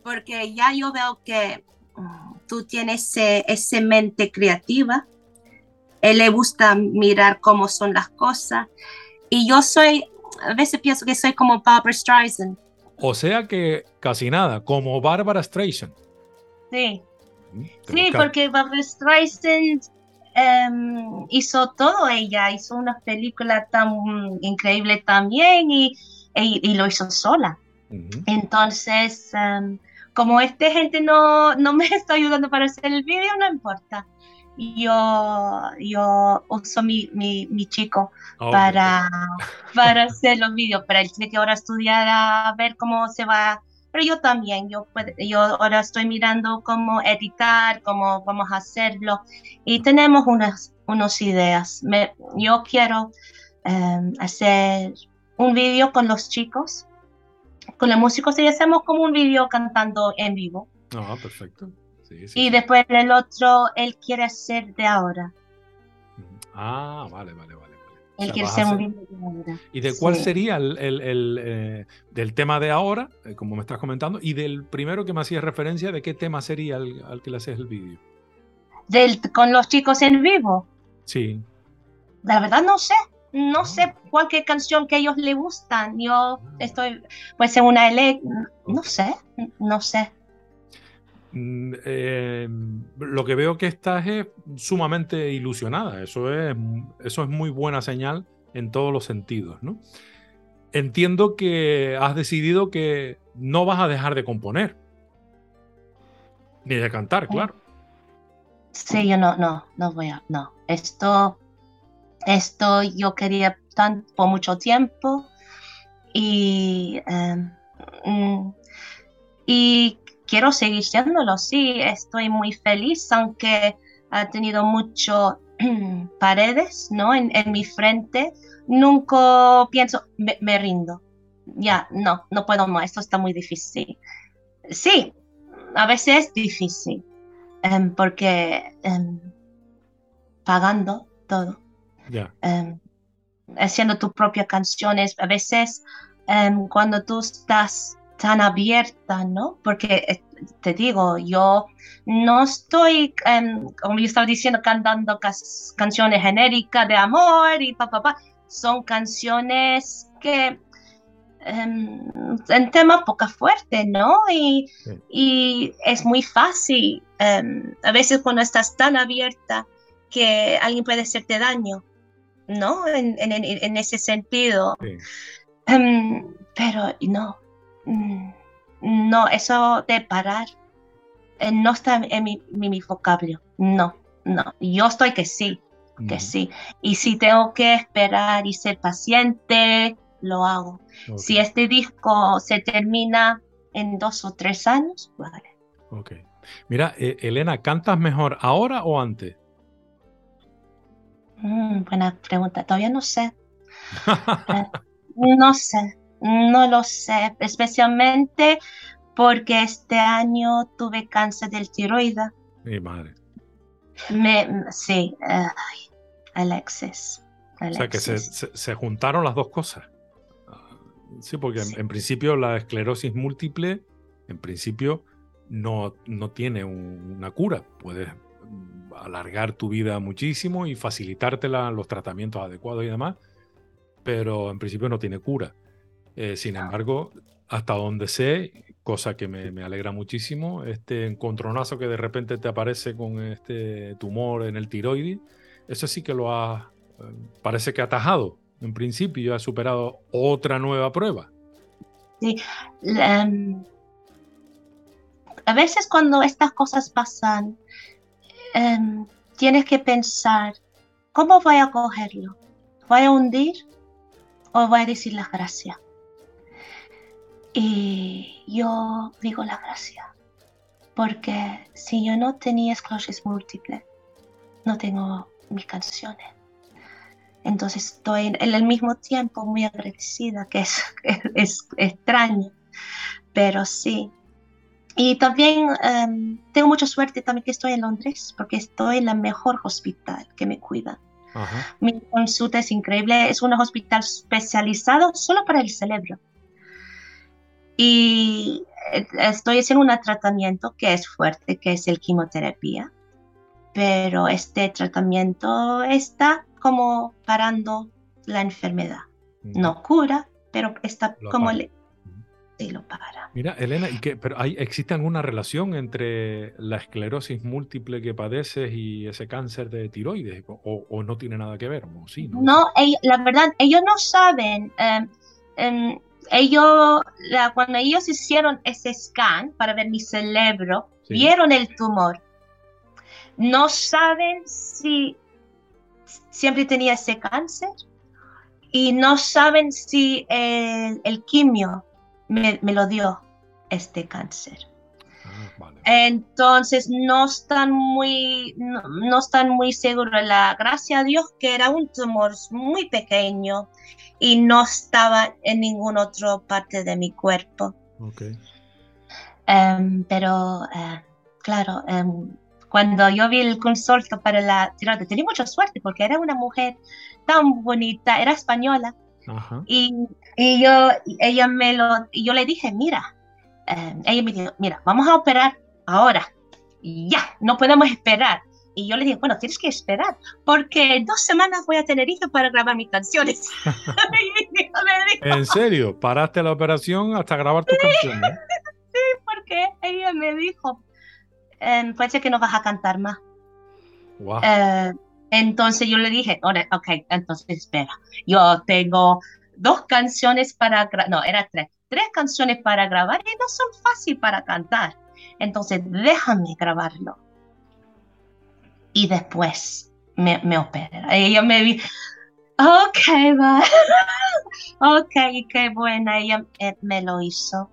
porque ya yo veo que mm, tú tienes esa mente creativa, él le gusta mirar cómo son las cosas, y yo soy, a veces pienso que soy como Barbara Streisand. O sea que casi nada, como Barbara Streisand. Sí, mm, sí, porque Barbara Streisand em, hizo todo ella, hizo una película tan increíble también y, y lo hizo sola. Entonces, em, como esta gente no, no, me está ayudando para hacer el vídeo, no importa. Yo, yo uso mi, mi, mi chico para, para hacer los vídeos, pero él tiene que ahora estudiar a ver cómo se va. Pero yo también, yo, yo ahora estoy mirando cómo editar, cómo vamos a hacerlo y tenemos unas, unas ideas. Me, yo quiero em, hacer un vídeo con los chicos con los músicos y hacemos como un video cantando en vivo. Ah, perfecto. y después el otro, él quiere hacer de ahora. Ah, vale, vale, vale. Quiere hacer un ahora. ¿Y de cuál sería el, el, eh, del tema de ahora, eh, como me estás comentando, y del primero que me hacías referencia, de qué tema sería al que le haces el vídeo? Del, con los chicos en vivo. Sí. La verdad no sé no sé cualquier canción que a ellos les gustan. Yo estoy, pues en una ele, no sé, no sé. Mm, eh, lo que veo que estás es sumamente ilusionada. Eso es, eso es muy buena señal en todos los sentidos, ¿no? Entiendo que has decidido que no vas a dejar de componer. Ni de cantar, claro. Sí, yo no, no, no voy a, no. Esto, esto yo quería tan por mucho tiempo y, em, mm, y quiero seguir siéndolo, sí, estoy muy feliz, aunque ha tenido mucho paredes, ¿no? En, en, mi frente, nunca pienso, me, rindo, ya, no, no puedo más, esto está muy difícil. Sí, a veces es difícil, em, porque em, pagando todo, em, haciendo tus propias canciones, a veces cuando tú estás tan abierta, ¿no? Porque eh, te digo, yo no estoy, como yo estaba diciendo, cantando canciones genéricas de amor y pa, pa, pa. Son canciones que Em, en temas poco fuertes, ¿no? Y, y, es muy fácil, em, a veces cuando estás tan abierta que alguien puede hacerte daño, ¿no? En, en, en ese sentido. Em, pero no, no, eso de parar eh, no está en mi, mi, vocablo, no, no, yo estoy que sí, que sí. Y si tengo que esperar y ser paciente, lo hago. Si este disco se termina en dos o tres años, vale. Ok. Mira, eh, Elena, ¿cantas mejor ahora o antes? Mm, buena pregunta. Todavía no sé. Eh, no sé, no lo sé. Especialmente porque este año tuve cáncer del tiroide. Mi madre. Me, sí, Alexis. O sea que se juntaron las dos cosas. Sí, porque En, principio la esclerosis múltiple, en principio, no, no tiene una cura. Puedes alargar tu vida muchísimo y facilitarte los tratamientos adecuados y demás, pero en principio no tiene cura. Eh, sin embargo, hasta donde sé, cosa que me, me, alegra muchísimo, este encontronazo que de repente te aparece con este tumor en el tiroides, eso sí que lo ha, eh, parece que ha atajado en principio ha superado otra nueva prueba. Sí. Em, a veces cuando estas cosas pasan, em, tienes que pensar, ¿cómo voy a cogerlo? ¿Voy a hundir o voy a decir las gracias? Y yo digo la gracia, porque si yo no tenía esclerosis múltiple, no tengo mis canciones entonces estoy en el mismo tiempo muy agradecida, que es, es, extraño, pero sí. Y también em, tengo mucha suerte también que estoy en Londres, porque estoy en la mejor hospital que me cuida. Mi consulta es increíble, es un hospital especializado solo para el cerebro. Y eh, estoy haciendo un tratamiento que es fuerte, que es el quimioterapia, pero este tratamiento está como parando la enfermedad. No cura, pero está como le... Sí, lo para. Mira, Elena, ¿y qué, pero hay, ¿existe alguna relación entre la esclerosis múltiple que padeces y ese cáncer de tiroides? ¿O, no tiene nada que ver? sí, no, la verdad, ellos no saben. Em, em, ellos, cuando ellos hicieron ese scan para ver mi cerebro, vieron el tumor. No saben si siempre tenía ese cáncer y no saben si el, quimio me, lo dio este cáncer. Ah, Entonces no están muy, no, están muy seguros. La gracia a Dios que era un tumor muy pequeño y no estaba en ninguna otra parte de mi cuerpo. Em, pero eh, claro, em, cuando yo vi el consulto para la tiroides, tenía mucha suerte porque era una mujer tan bonita, era española. Y, y, yo, ella me lo, yo le dije, mira, eh, ella me dijo, mira, vamos a operar ahora. Ya, no podemos esperar. Y yo le dije, bueno, tienes que esperar, porque dos semanas voy a tener hijos para grabar mis canciones. ¿En serio? ¿Paraste la operación hasta grabar tus canciones? sí, porque ella me dijo, em, puede ser que no vas a cantar más. Eh, entonces yo le dije, ok, entonces espera, yo tengo dos canciones para, no, era tres, tres canciones para grabar y no son fáciles para cantar. Entonces déjame grabarlo. Y después me, me opera. Y yo me vi, ok, va. ok, qué buena. Ella eh, me lo hizo.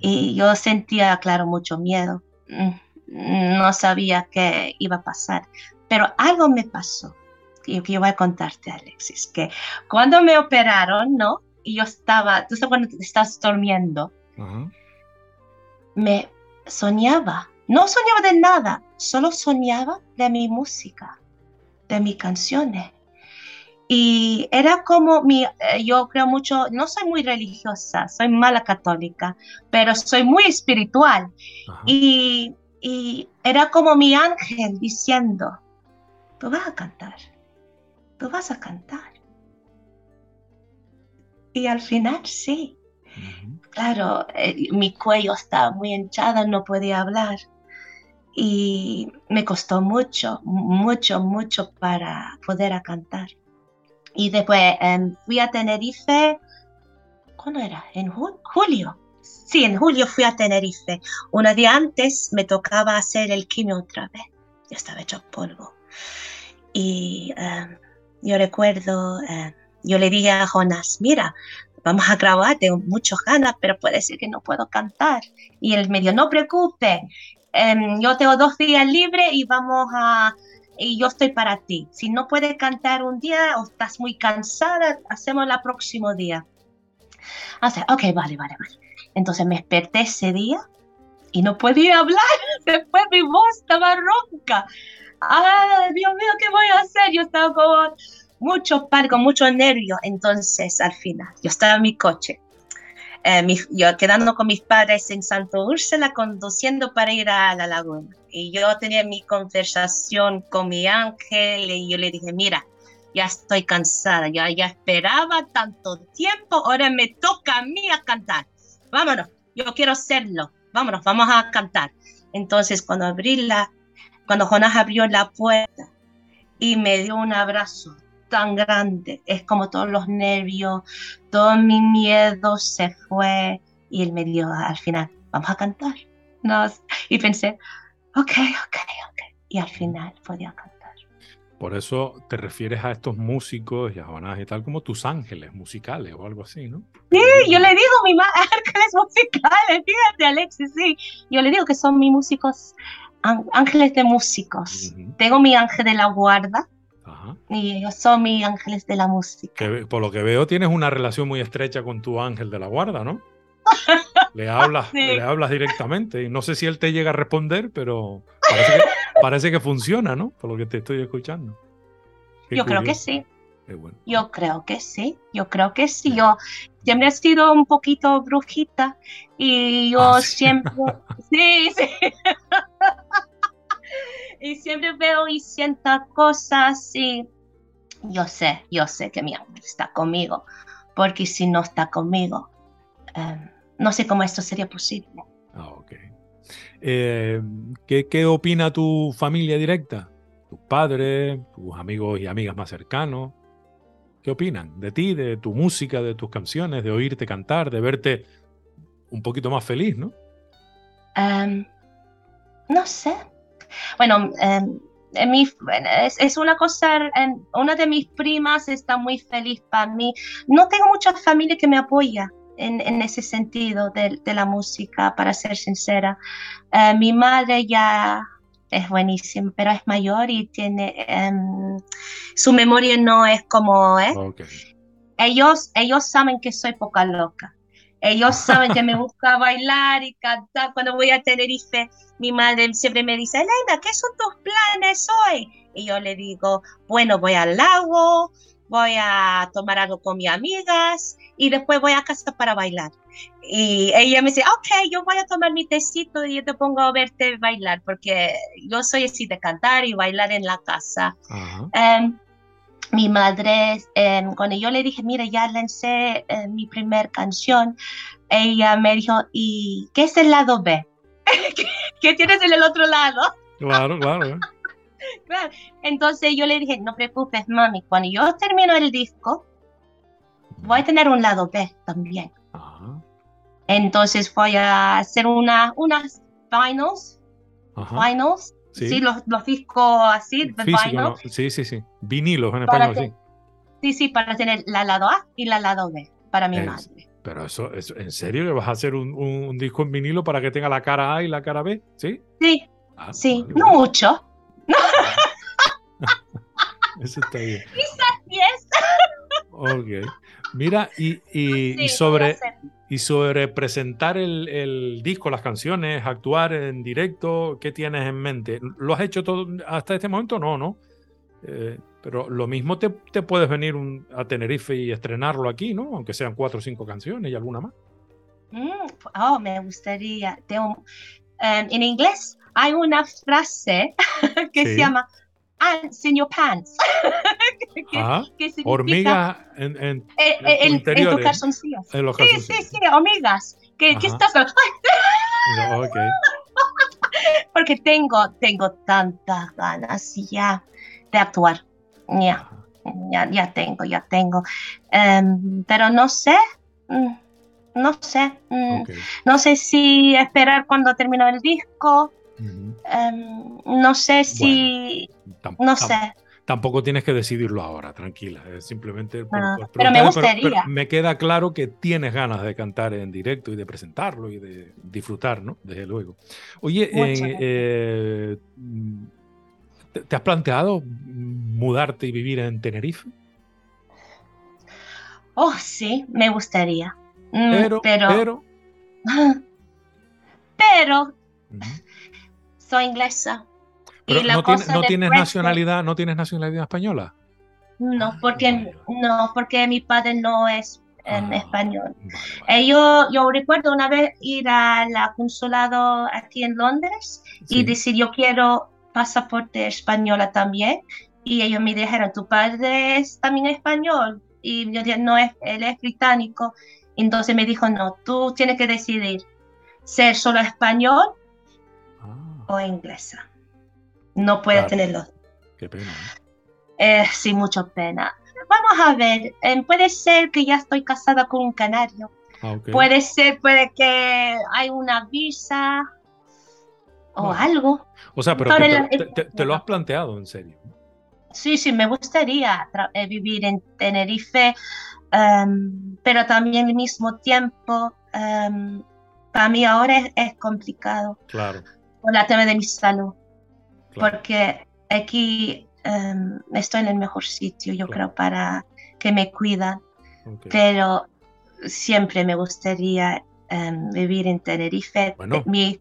Y yo sentía, claro, mucho miedo. Mm, no sabía qué iba a pasar. Pero algo me pasó. Y que yo voy a contarte, Alexis, que cuando me operaron, ¿no? Y yo estaba, tú sabes cuando estás durmiendo, me soñaba. No soñaba de nada, solo soñaba de mi música, de mis canciones. Y era como mi, eh, yo creo mucho, no soy muy religiosa, soy mala católica, pero soy muy espiritual. Y, y era como mi ángel diciendo, tú vas a cantar, tú vas a cantar. Y al final sí. Claro, eh, mi cuello estaba muy hinchado, no podía hablar. Y me costó mucho, mucho, mucho para poder a cantar. Y después em, fui a Tenerife, ¿cuándo era? ¿En julio? Sí, en julio fui a Tenerife. Un día antes me tocaba hacer el quimio otra vez. Yo estaba hecho polvo. Y em, yo recuerdo, em, yo le dije a Jonas, mira, vamos a grabar, tengo muchas ganas, pero puede ser que no puedo cantar. Y él me dijo, no preocupe, yo tengo dos días libres y vamos a, y yo estoy para ti. Si no puedes cantar un día o estás muy cansada, hacemos el próximo día. Así, ok, vale, vale, vale. Entonces me desperté ese día y no podía hablar. Después mi voz estaba ronca. ¡Ay, Dios mío, ¿qué voy a hacer? Yo estaba con mucho par, con mucho nervio. Entonces, al final, yo estaba en mi coche eh, yo quedando con mis padres en Santo Úrsula, conduciendo para ir a la laguna. Y yo tenía mi conversación con mi ángel y yo le dije, mira, ya estoy cansada, ya, ya esperaba tanto tiempo, ahora me toca a mí a cantar. Vámonos, yo quiero hacerlo, vámonos, vamos a cantar. Entonces cuando abrí la, cuando Jonás abrió la puerta y me dio un abrazo tan grande, es como todos los nervios, todo mi miedo se fue y él me dio al final, vamos a cantar. No, y pensé, ok, ok, ok. Y al final podía cantar. Por eso te refieres a estos músicos y a Jonás y tal como tus ángeles musicales o algo así, ¿no? Sí, yo le digo mis ángeles musicales, fíjate Alexis, sí. Yo le digo que son mis músicos, ángeles de músicos. Tengo mi ángel de la guarda, y ellos son mis ángeles de la música. por lo que veo, tienes una relación muy estrecha con tu ángel de la guarda, ¿no? Le hablas, le hablas directamente. Y no sé si él te llega a responder, pero parece que, funciona, ¿no? Por lo que te estoy escuchando. Yo creo que sí. Yo creo que sí, yo creo que sí. Yo siempre he sido un poquito brujita y yo ah, siempre... sí, sí y siempre veo y siento cosas y yo sé, yo sé que mi amor está conmigo, porque si no está conmigo, em, no sé cómo esto sería posible. Ah, ok. Eh, ¿qué, ¿Qué opina tu familia directa? ¿Tus padres, tus amigos y amigas más cercanos? ¿Qué opinan de ti, de tu música, de tus canciones, de oírte cantar, de verte un poquito más feliz, no? Em, no sé, bueno, em, es, una cosa, una de mis primas está muy feliz para mí. No tengo mucha familia que me apoya en, ese sentido de, la música, para ser sincera. Eh, mi madre ya es buenísima, pero es mayor y tiene, em, su memoria no es como, ¿eh? Ellos, ellos saben que soy poca loca. Ellos saben que me gusta bailar y cantar. Cuando voy a Tenerife, mi madre siempre me dice, Elena, ¿qué son tus planes hoy? Y yo le digo, bueno, voy al lago, voy a tomar algo con mis amigas y después voy a casa para bailar. Y ella me dice, ok, yo voy a tomar mi tecito y yo te pongo a verte bailar, porque yo soy así de cantar y bailar en la casa mi madre, em, cuando yo le dije, mira, ya lancé eh, mi primer canción, ella me dijo, ¿y qué es el lado B? ¿Qué tienes en el otro lado? Claro, claro. ¿eh? Claro. Entonces yo le dije, no preocupes, mami, cuando yo termino el disco, voy a tener un lado B también. Ajá, Entonces voy a hacer una, unas vinyls, ajá. vinyls, Sí. sí, los, los discos así, Físico, vinyl. ¿no? Sí, sí, sí. Vinilos en español, que- sí. Sí, sí, para tener la lado A y la lado B para mi Es- madre. Pero eso, eso, ¿en serio que vas a hacer un, un- un disco en vinilo para que tenga la cara A y la cara B? ¿Sí? Sí, Ah, sí, vale, no mucho. Eso está bien. Yes. Ok. Mira, y, y- y Sí, a sobre. Y sobre presentar el, el disco, las canciones, actuar en directo, ¿qué tienes en mente? ¿Lo has hecho todo hasta este momento? No, ¿no? Eh, pero lo mismo te, te puedes venir un- a Tenerife y estrenarlo aquí, ¿no? Aunque sean cuatro o cinco canciones y alguna más. Mm, oh, me gustaría. Tengo, em, en inglés hay una frase que Sí. se llama Ants in your pants. que, Ajá. que significa, Hormigas en, en- eh, en eh, tus en, en interiores, tus calzoncillos. en los Sí, sí, sí, hormigas. Que, que estás ¡ay! Ok. porque tengo, tengo tantas ganas ya de actuar. Ya, ya, ya tengo, ya tengo. Em, pero no sé, mm, no sé, mm, ok. no sé si esperar cuando termino el disco. Em, no sé si, no sé. Tampoco tienes que decidirlo ahora, tranquila. Es simplemente. por- Ah, por pero me gustaría. me queda claro que tienes ganas de cantar en directo y de presentarlo y de disfrutar, ¿no? Desde luego. Oye, gracias. eh, mm, ¿te, has planteado mudarte y vivir en Tenerife? Oh, sí, me gustaría. Mm, Pero, pero, pero. soy inglesa. Pero y la no, tiene- cosa no tienes Brexit- nacionalidad, no tienes nacionalidad española. No, Ah, porque no, porque mi padre no es en Ah, español. Vale, vale. Eh, yo, yo recuerdo una vez ir al consulado aquí en Londres y decir yo quiero pasaporte española también y ellos me dijeron tu padre es también español y yo dije no es él es británico entonces me dijo no tú tienes que decidir ser solo español o inglesa no puedes Claro. tenerlo qué pena. ¿eh? eh, sí mucha pena vamos a ver eh, puede ser que ya estoy casada con un canario Ah. Puede ser, puede que hay una visa o Bueno. algo. O sea, pero la- te, lo has planteado en serio. Sí, sí, me gustaría eh, vivir en Tenerife, em, pero también al mismo tiempo, em, para mí ahora es, es complicado Claro, por la tema de mi salud, claro. porque aquí em, estoy en el mejor sitio, yo Claro. creo, para que me cuidan, pero siempre me gustaría em, vivir en Tenerife. Bueno, Mi,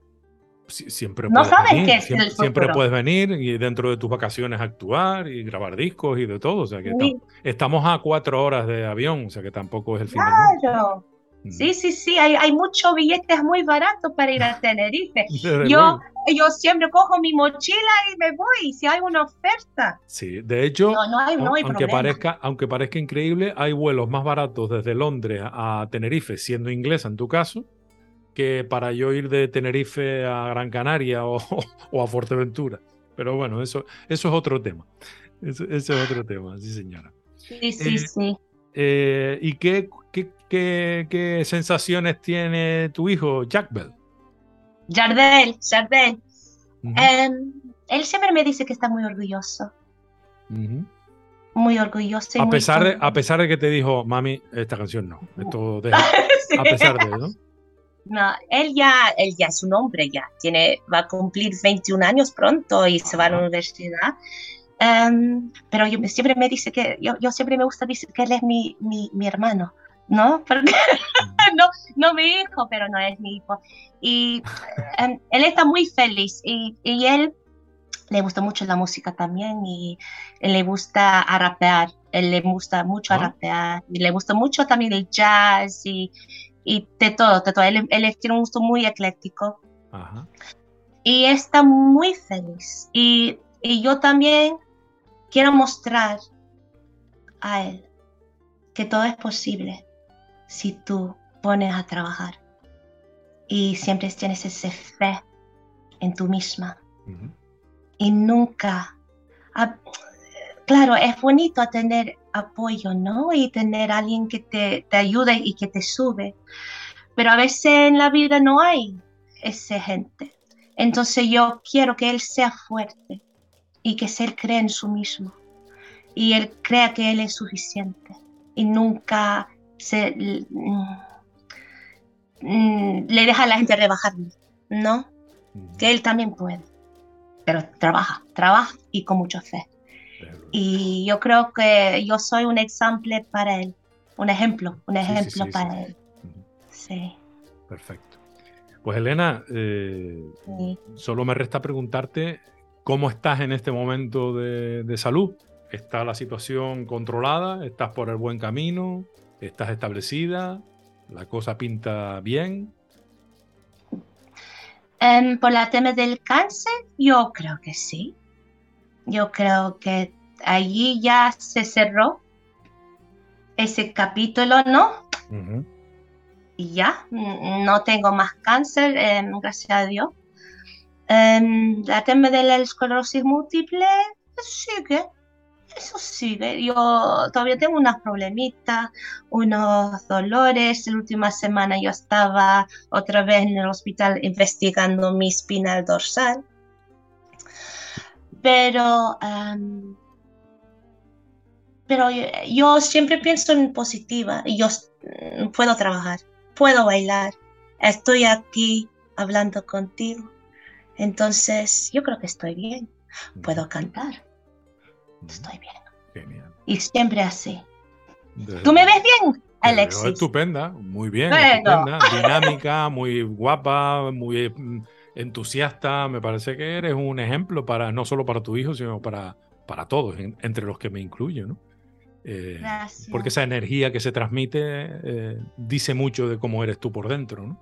siempre No puedes sabes venir, qué es siempre, el siempre futuro. puedes venir y dentro de tus vacaciones actuar y grabar discos y de todo. O sea que estamos a cuatro horas de avión, o sea que tampoco es el fin del mundo. Claro. Sí, sí, sí, hay, hay muchos billetes muy baratos para ir a Tenerife. Yo, yo siempre cojo mi mochila y me voy, si hay una oferta. Sí, de hecho, No, no hay, no hay aunque, problema. parezca, aunque parezca increíble, hay vuelos más baratos desde Londres a Tenerife, siendo inglesa en tu caso, que para yo ir de Tenerife a Gran Canaria o, o a Fuerteventura. Pero bueno, eso, eso es otro tema. Eso, eso es otro tema, sí señora. Sí, sí, Eh, sí. Eh, ¿Y qué, qué, sensaciones tiene tu hijo, Jack Bell? Jardel, Jardel. Em, él siempre me dice que está muy orgulloso, muy orgulloso. y A muy pesar, de, a pesar de que te dijo, mami, esta canción no. Esto deja- Sí. a pesar de eso. No, él ya, él ya es un hombre, ya tiene, va a cumplir 21 años pronto y se va a la universidad. Em, pero yo, siempre me dice que, yo, yo siempre me gusta decir que él es mi, mi, mi hermano, ¿no? Porque no, no mi hijo, pero no es mi hijo. Y em, él está muy feliz y, y él le gusta mucho la música también y le gusta a rapear, él le gusta mucho a Ah. rapear y le gusta mucho también el jazz y, y de todo, de todo. Él, él tiene un gusto muy ecléctico Ajá. y está muy feliz. Y, y yo también quiero mostrar a él que todo es posible si tú pones a trabajar y siempre tienes esa fe en tú misma. Y nunca... claro, es bonito tener apoyo, ¿no? Y tener alguien que te, te ayude y que te sube. Pero a veces en la vida no hay esa gente. Entonces yo quiero que él sea fuerte y que él cree en su mismo. Y él crea que él es suficiente. Y nunca se, mm, le deja a la gente rebajarlo, ¿no? Que él también puede. Pero trabaja, trabaja y con mucha fe. Y yo creo que yo soy un ejemplo para él, un ejemplo, un ejemplo para él. Sí. Perfecto. Pues Elena, eh, solo me resta preguntarte cómo estás en este momento de, de, salud. ¿Está la situación controlada? ¿Estás por el buen camino? ¿Estás establecida? ¿La cosa pinta bien? Um, por la tema del cáncer, yo creo que sí. Yo creo que allí ya se cerró ese capítulo, ¿no? Y ya, no tengo más cáncer, em, gracias a Dios. Um, la tema de la esclerosis múltiple sigue, eso sigue. Yo todavía tengo unos problemitas, unos dolores. La última semana yo estaba otra vez en el hospital investigando mi espinal dorsal. Pero um, pero yo, siempre pienso en positiva y yo mm, puedo trabajar, puedo bailar, estoy aquí hablando contigo. Entonces, yo creo que estoy bien, puedo cantar, estoy bien. Y siempre así. ¿Tú me ves bien, Alexis? Estupenda, muy bien, estupenda, dinámica, muy guapa, muy mm, entusiasta. Me parece que eres un ejemplo para no solo para tu hijo, sino para, para todos, entre los que me incluyo, ¿no? Eh, porque esa energía que se transmite eh, dice mucho de cómo eres tú por dentro, ¿no?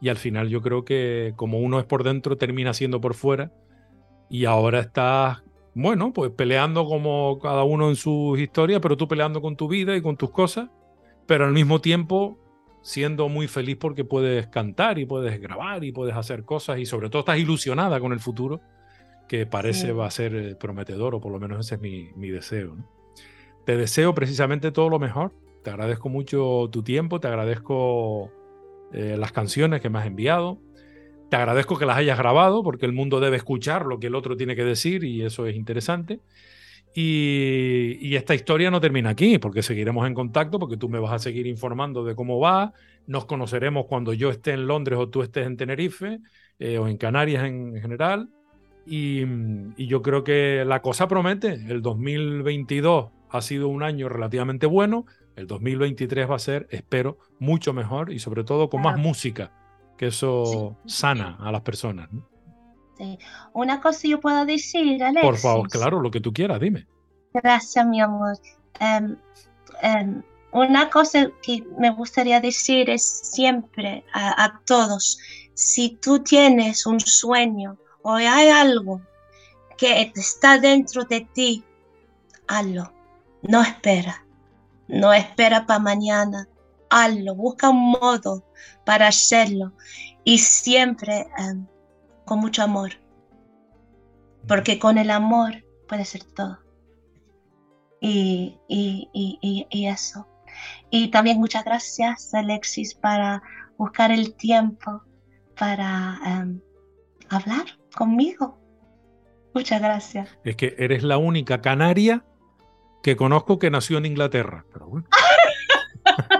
Y al final yo creo que como uno es por dentro, termina siendo por fuera. Y ahora estás, bueno, pues peleando como cada uno en su historia, pero tú peleando con tu vida y con tus cosas, pero al mismo tiempo siendo muy feliz porque puedes cantar y puedes grabar y puedes hacer cosas y sobre todo estás ilusionada con el futuro que parece va a ser eh, prometedor o por lo menos ese es mi, mi deseo. ¿no? Te deseo precisamente todo lo mejor. Te agradezco mucho tu tiempo, te agradezco eh, las canciones que me has enviado. Te agradezco que las hayas grabado porque el mundo debe escuchar lo que el otro tiene que decir y eso es interesante. Y, y, esta historia no termina aquí, porque seguiremos en contacto, porque tú me vas a seguir informando de cómo va. Nos conoceremos cuando yo esté en Londres o tú estés en Tenerife eh, o en Canarias en general. Y, y, yo creo que la cosa promete. El 2022 ha sido un año relativamente bueno. El 2023 va a ser, espero, mucho mejor y sobre todo con más música, que eso sana a las personas. Sí. Una cosa yo puedo decir, Alexis. Por favor, claro, lo que tú quieras, dime. Gracias, mi amor. Em, em, una cosa que me gustaría decir es siempre a, a todos, si tú tienes un sueño o hay algo que está dentro de ti, hazlo no espera, no espera para mañana. Hazlo, busca un modo para hacerlo y siempre em, con mucho amor. Porque con el amor puede ser todo. Y, y, eso. Y también muchas gracias, Alexis, para buscar el tiempo para em, hablar conmigo. Muchas gracias. Es que eres la única canaria que conozco que nació en Inglaterra. Pero bueno.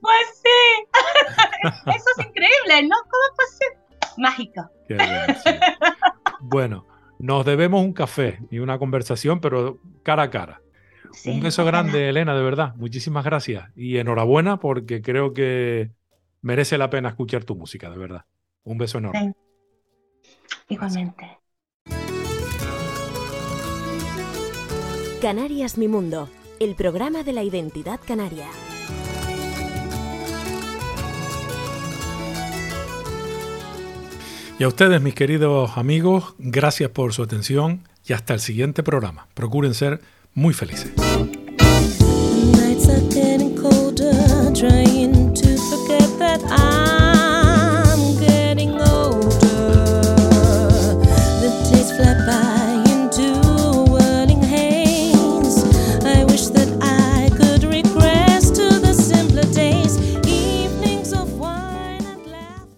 pues sí, eso es increíble, ¿no? ¿Cómo puede ser? Mágico. Bueno, nos debemos un café y una conversación, pero cara a cara. un beso grande, Elena, de verdad. Muchísimas gracias y enhorabuena porque creo que merece la pena escuchar tu música, de verdad. Un beso enorme. Igualmente. Canarias Mi Mundo, el programa de la identidad canaria. Y a ustedes, mis queridos amigos, gracias por su atención y hasta el siguiente programa. Procuren ser muy felices.